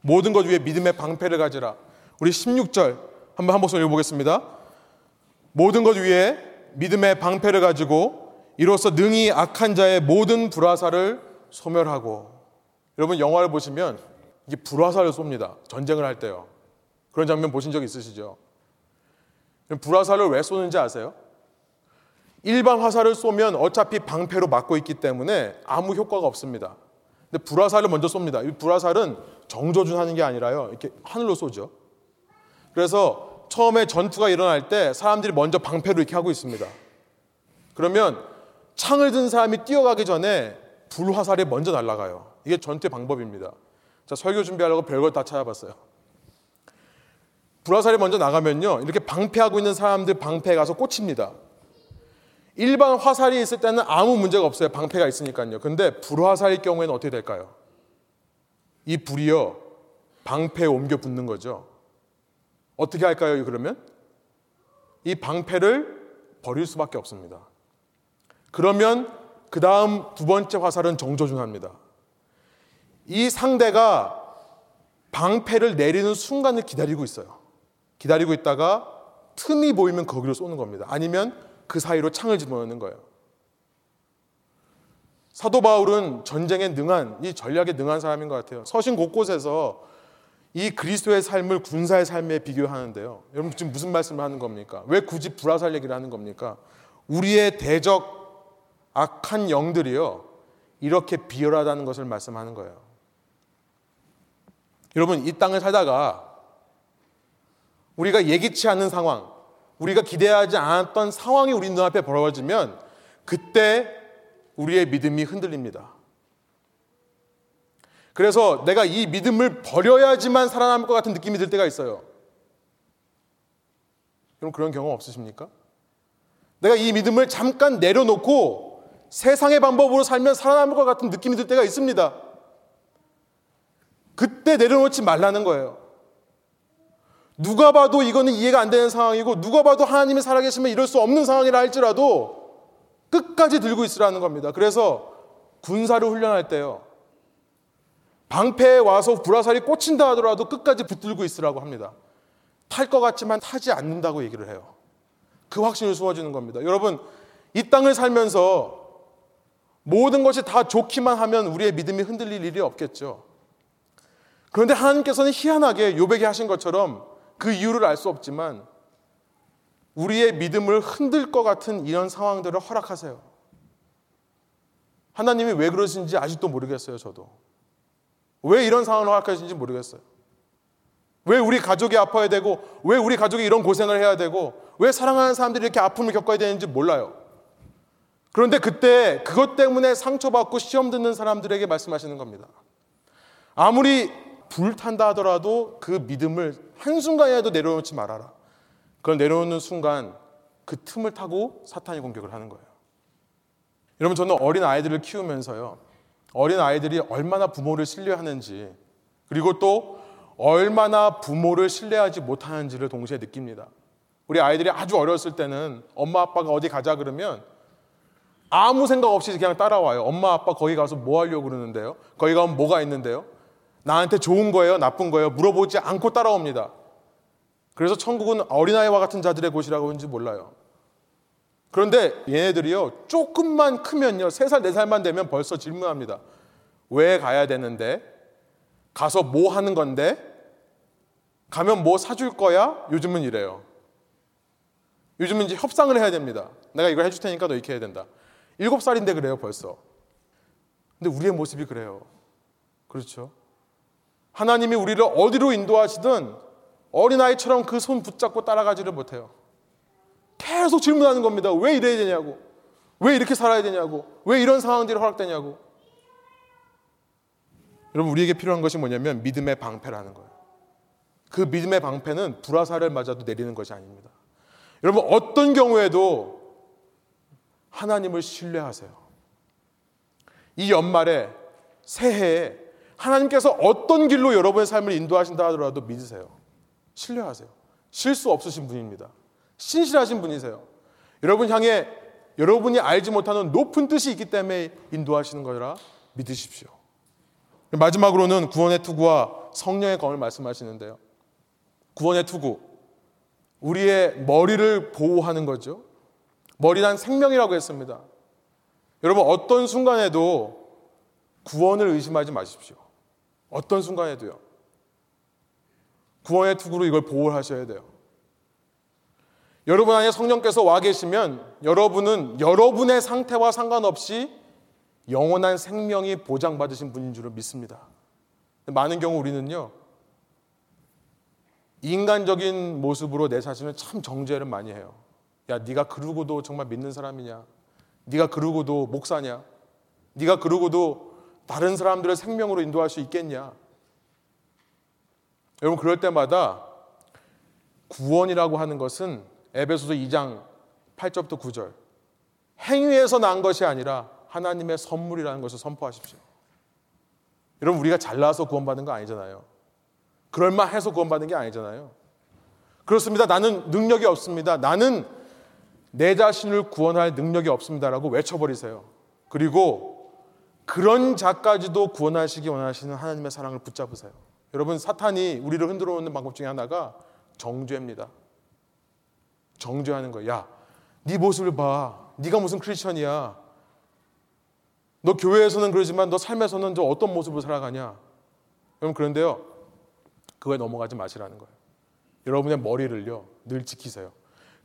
모든 것 위에 믿음의 방패를 가지라. 우리 16절 한번 한 목소리 읽어보겠습니다. 모든 것 위에 믿음의 방패를 가지고 이로써 능히 악한 자의 모든 불화살을 소멸하고 여러분 영화를 보시면 이게 불화살을 쏩니다. 전쟁을 할 때요. 그런 장면 보신 적 있으시죠? 불화살을 왜 쏘는지 아세요? 일반 화살을 쏘면 어차피 방패로 막고 있기 때문에 아무 효과가 없습니다. 근데 불화살을 먼저 쏩니다. 이 불화살은 정조준 하는 게 아니라요. 이렇게 하늘로 쏘죠. 그래서 처음에 전투가 일어날 때 사람들이 먼저 방패로 이렇게 하고 있습니다. 그러면 창을 든 사람이 뛰어가기 전에 불화살이 먼저 날아가요. 이게 전투의 방법입니다. 자, 설교 준비하려고 별걸 다 찾아봤어요. 불화살이 먼저 나가면요. 이렇게 방패하고 있는 사람들 방패에 가서 꽂힙니다. 일반 화살이 있을 때는 아무 문제가 없어요. 방패가 있으니까요. 근데 불화살일 경우에는 어떻게 될까요? 이 불이요. 방패에 옮겨 붙는 거죠. 어떻게 할까요, 그러면? 이 방패를 버릴 수밖에 없습니다. 그러면 그 다음 두 번째 화살은 정조준합니다. 이 상대가 방패를 내리는 순간을 기다리고 있어요. 기다리고 있다가 틈이 보이면 거기로 쏘는 겁니다. 아니면 그 사이로 창을 집어넣는 거예요. 사도 바울은 전쟁에 능한 이 전략에 능한 사람인 것 같아요. 서신 곳곳에서 이 그리스도의 삶을 군사의 삶에 비교하는데요. 여러분 지금 무슨 말씀을 하는 겁니까? 왜 굳이 불화살 얘기를 하는 겁니까? 우리의 대적 악한 영들이요 이렇게 비열하다는 것을 말씀하는 거예요. 여러분 이 땅을 살다가 우리가 예기치 않은 상황, 우리가 기대하지 않았던 상황이 우리 눈앞에 벌어지면 그때 우리의 믿음이 흔들립니다. 그래서 내가 이 믿음을 버려야지만 살아남을 것 같은 느낌이 들 때가 있어요. 그럼 그런 경험 없으십니까? 내가 이 믿음을 잠깐 내려놓고 세상의 방법으로 살면 살아남을 것 같은 느낌이 들 때가 있습니다. 그때 내려놓지 말라는 거예요. 누가 봐도 이거는 이해가 안 되는 상황이고 누가 봐도 하나님이 살아계시면 이럴 수 없는 상황이라 할지라도 끝까지 들고 있으라는 겁니다. 그래서 군사를 훈련할 때요. 방패에 와서 불화살이 꽂힌다 하더라도 끝까지 붙들고 있으라고 합니다. 탈 것 같지만 타지 않는다고 얘기를 해요. 그 확신을 숨어주는 겁니다. 여러분, 이 땅을 살면서 모든 것이 다 좋기만 하면 우리의 믿음이 흔들릴 일이 없겠죠. 그런데 하나님께서는 희한하게 요백이 하신 것처럼 그 이유를 알 수 없지만 우리의 믿음을 흔들 것 같은 이런 상황들을 허락하세요. 하나님이 왜 그러신지 아직도 모르겠어요, 저도. 왜 이런 상황을 허락하시는지 모르겠어요. 왜 우리 가족이 아파야 되고, 왜 우리 가족이 이런 고생을 해야 되고, 왜 사랑하는 사람들이 이렇게 아픔을 겪어야 되는지 몰라요. 그런데 그때 그것 때문에 상처받고 시험 듣는 사람들에게 말씀하시는 겁니다. 아무리 불탄다 하더라도 그 믿음을 한순간이라도 내려놓지 말아라. 그걸 내려놓는 순간 그 틈을 타고 사탄이 공격을 하는 거예요. 여러분, 저는 어린 아이들을 키우면서요. 어린 아이들이 얼마나 부모를 신뢰하는지, 그리고 또 얼마나 부모를 신뢰하지 못하는지를 동시에 느낍니다. 우리 아이들이 아주 어렸을 때는 엄마 아빠가 어디 가자 그러면 아무 생각 없이 그냥 따라와요. 엄마 아빠 거기 가서 뭐 하려고 그러는데요? 거기 가면 뭐가 있는데요? 나한테 좋은 거예요? 나쁜 거예요? 물어보지 않고 따라옵니다. 그래서 천국은 어린아이와 같은 자들의 곳이라고 하는지 몰라요. 그런데 얘네들이요, 조금만 크면요, 3살, 4살만 되면 벌써 질문합니다. 왜 가야 되는데? 가서 뭐 하는 건데? 가면 뭐 사줄 거야? 요즘은 이래요. 요즘은 이제 협상을 해야 됩니다. 내가 이걸 해줄 테니까 너 이렇게 해야 된다. 7살인데 그래요, 벌써. 근데 우리의 모습이 그래요. 그렇죠? 하나님이 우리를 어디로 인도하시든 어린아이처럼 그 손 붙잡고 따라가지를 못해요. 계속 질문하는 겁니다. 왜 이래야 되냐고. 왜 이렇게 살아야 되냐고. 왜 이런 상황들이 허락되냐고. 여러분, 우리에게 필요한 것이 뭐냐면 믿음의 방패라는 거예요. 그 믿음의 방패는 불화살을 맞아도 내리는 것이 아닙니다. 여러분, 어떤 경우에도 하나님을 신뢰하세요. 이 연말에, 새해에 하나님께서 어떤 길로 여러분의 삶을 인도하신다 하더라도 믿으세요. 신뢰하세요. 실수 없으신 분입니다. 신실하신 분이세요. 여러분 향해 여러분이 알지 못하는 높은 뜻이 있기 때문에 인도하시는 거라 믿으십시오. 마지막으로는 구원의 투구와 성령의 검을 말씀하시는데요. 구원의 투구. 우리의 머리를 보호하는 거죠. 머리란 생명이라고 했습니다. 여러분 어떤 순간에도 구원을 의심하지 마십시오. 어떤 순간에도요. 구원의 투구로 이걸 보호하셔야 돼요. 여러분 안에 성령께서 와 계시면 여러분은 여러분의 상태와 상관없이 영원한 생명이 보장받으신 분인 줄을 믿습니다. 많은 경우 우리는요, 인간적인 모습으로 내 자신을 참 정죄를 많이 해요. 야, 네가 그러고도 정말 믿는 사람이냐? 네가 그러고도 목사냐? 네가 그러고도 다른 사람들을 생명으로 인도할 수 있겠냐? 여러분 그럴 때마다 구원이라고 하는 것은 에베소서 2장 8절부터 9절 행위에서 난 것이 아니라 하나님의 선물이라는 것을 선포하십시오. 여러분 우리가 잘나서 구원받는 거 아니잖아요. 그럴만해서 구원받는 게 아니잖아요. 그렇습니다. 나는 능력이 없습니다. 나는 내 자신을 구원할 능력이 없습니다라고 외쳐버리세요. 그리고 그런 자까지도 구원하시기 원하시는 하나님의 사랑을 붙잡으세요. 여러분 사탄이 우리를 흔들어 놓는 방법 중에 하나가 정죄입니다. 정죄하는 거야. 야, 네 모습을 봐. 네가 무슨 크리스천이야. 너 교회에서는 그러지만 너 삶에서는 저 어떤 모습을 살아가냐. 여러분 그런데요. 그거에 넘어가지 마시라는 거예요. 여러분의 머리를요. 늘 지키세요.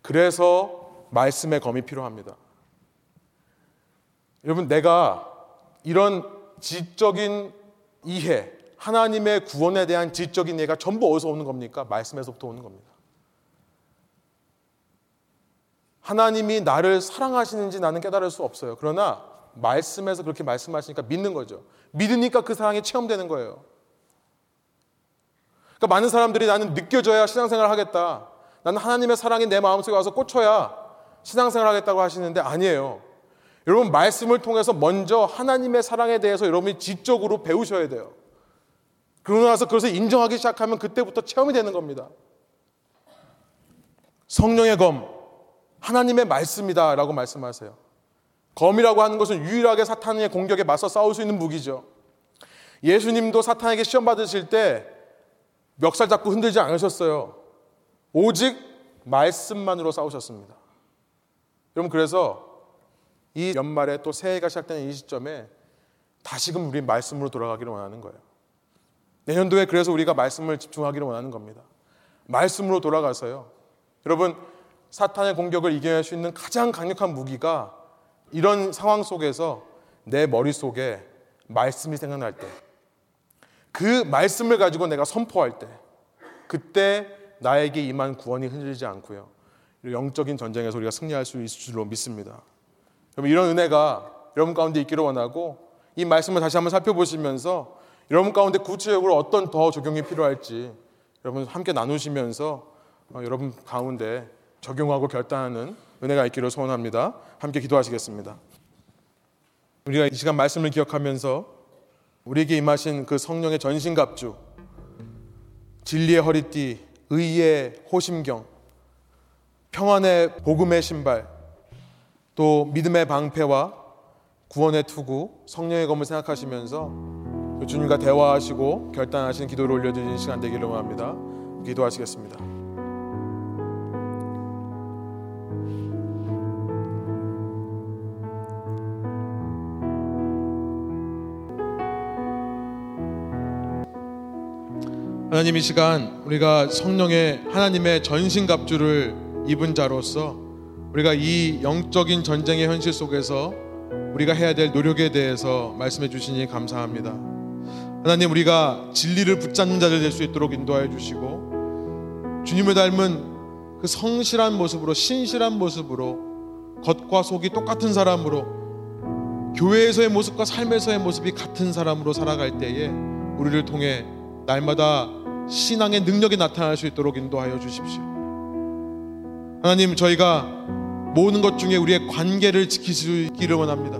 그래서 말씀의 검이 필요합니다. 여러분 내가 이런 지적인 이해, 하나님의 구원에 대한 지적인 이해가 전부 어디서 오는 겁니까? 말씀에서부터 오는 겁니다. 하나님이 나를 사랑하시는지 나는 깨달을 수 없어요. 그러나 말씀에서 그렇게 말씀하시니까 믿는 거죠. 믿으니까 그 사랑이 체험되는 거예요. 그러니까 많은 사람들이 나는 느껴져야 신앙생활 하겠다. 나는 하나님의 사랑이 내 마음속에 와서 꽂혀야 신앙생활 하겠다고 하시는데 아니에요. 여러분 말씀을 통해서 먼저 하나님의 사랑에 대해서 여러분이 지적으로 배우셔야 돼요. 그러고 나서 그것을 인정하기 시작하면 그때부터 체험이 되는 겁니다. 성령의 검, 하나님의 말씀이다 라고 말씀하세요. 검이라고 하는 것은 유일하게 사탄의 공격에 맞서 싸울 수 있는 무기죠. 예수님도 사탄에게 시험 받으실 때 멱살 잡고 흔들지 않으셨어요. 오직 말씀만으로 싸우셨습니다. 여러분 그래서 이 연말에 또 새해가 시작되는 이 시점에 다시금 우리 말씀으로 돌아가기를 원하는 거예요. 내년도에 그래서 우리가 말씀을 집중하기를 원하는 겁니다. 말씀으로 돌아가서요. 여러분 사탄의 공격을 이겨낼 수 있는 가장 강력한 무기가 이런 상황 속에서 내 머릿속에 말씀이 생각날 때, 그 말씀을 가지고 내가 선포할 때, 그때 나에게 임한 구원이 흔들리지 않고요. 영적인 전쟁에서 우리가 승리할 수 있을 줄로 믿습니다. 여러분 이런 은혜가 여러분 가운데 있기를 원하고 이 말씀을 다시 한번 살펴보시면서 여러분 가운데 구체적으로 어떤 더 적용이 필요할지 여러분 함께 나누시면서 어, 여러분 가운데 적용하고 결단하는 은혜가 있기를 소원합니다. 함께 기도하시겠습니다. 우리가 이 시간 말씀을 기억하면서 우리에게 임하신 그 성령의 전신갑주, 진리의 허리띠, 의의 호심경, 평안의 복음의 신발, 또 믿음의 방패와 구원의 투구, 성령의 검을 생각하시면서 주님과 대화하시고 결단하신 기도를 올려드리는 시간 되기를 원합니다. 기도하시겠습니다. 하나님 이 시간 우리가 성령의 하나님의 전신갑주를 입은 자로서 우리가 이 영적인 전쟁의 현실 속에서 우리가 해야 될 노력에 대해서 말씀해 주시니 감사합니다. 하나님 우리가 진리를 붙잡는 자들 될 수 있도록 인도하여 주시고 주님을 닮은 그 성실한 모습으로 신실한 모습으로 겉과 속이 똑같은 사람으로 교회에서의 모습과 삶에서의 모습이 같은 사람으로 살아갈 때에 우리를 통해 날마다 신앙의 능력이 나타날 수 있도록 인도하여 주십시오. 하나님, 저희가 모든 것 중에 우리의 관계를 있기를 원합니다.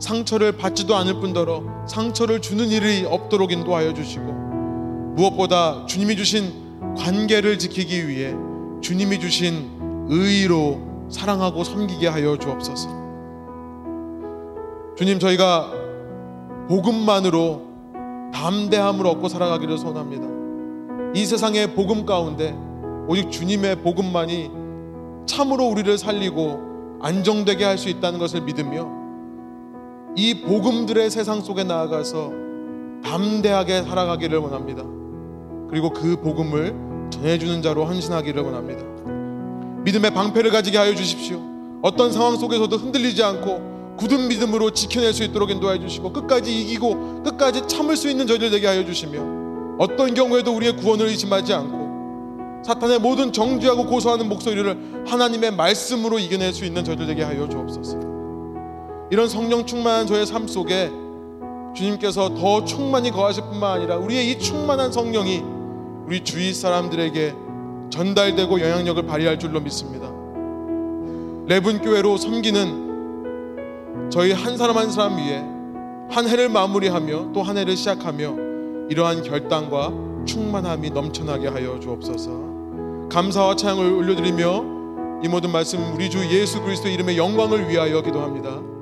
상처를 받지도 않을 뿐더러 상처를 주는 일이 없도록 인도하여 주시고 무엇보다 주님이 주신 관계를 지키기 위해 주님이 주신 의로 사랑하고 섬기게 하여 주옵소서. 주님 저희가 복음만으로 담대함을 얻고 살아가기를 소원합니다. 이 세상의 복음 가운데 오직 주님의 복음만이 참으로 우리를 살리고 안정되게 할 수 있다는 것을 믿으며 이 복음들의 세상 속에 나아가서 담대하게 살아가기를 원합니다. 그리고 그 복음을 전해주는 자로 헌신하기를 원합니다. 믿음의 방패를 가지게 하여 주십시오. 어떤 상황 속에서도 흔들리지 않고 굳은 믿음으로 지켜낼 수 있도록 인도하여 주시고 끝까지 이기고 끝까지 참을 수 있는 저희들 되게 하여 주시며 어떤 경우에도 우리의 구원을 의심하지 않고 사탄의 모든 정죄하고 고소하는 목소리를 하나님의 말씀으로 이겨낼 수 있는 저희들 되게 하여 주옵소서. 이런 성령 충만한 저의 삶 속에 주님께서 더 충만히 거하실 뿐만 아니라 우리의 이 충만한 성령이 우리 주위 사람들에게 전달되고 영향력을 발휘할 줄로 믿습니다. 레분 교회로 섬기는 저희 한 사람 한 사람 위에 한 해를 마무리하며 또 한 해를 시작하며 이러한 결단과 충만함이 넘쳐나게 하여 주옵소서. 감사와 찬양을 올려드리며 이 모든 말씀 우리 주 예수 그리스도 이름의 영광을 위하여 기도합니다.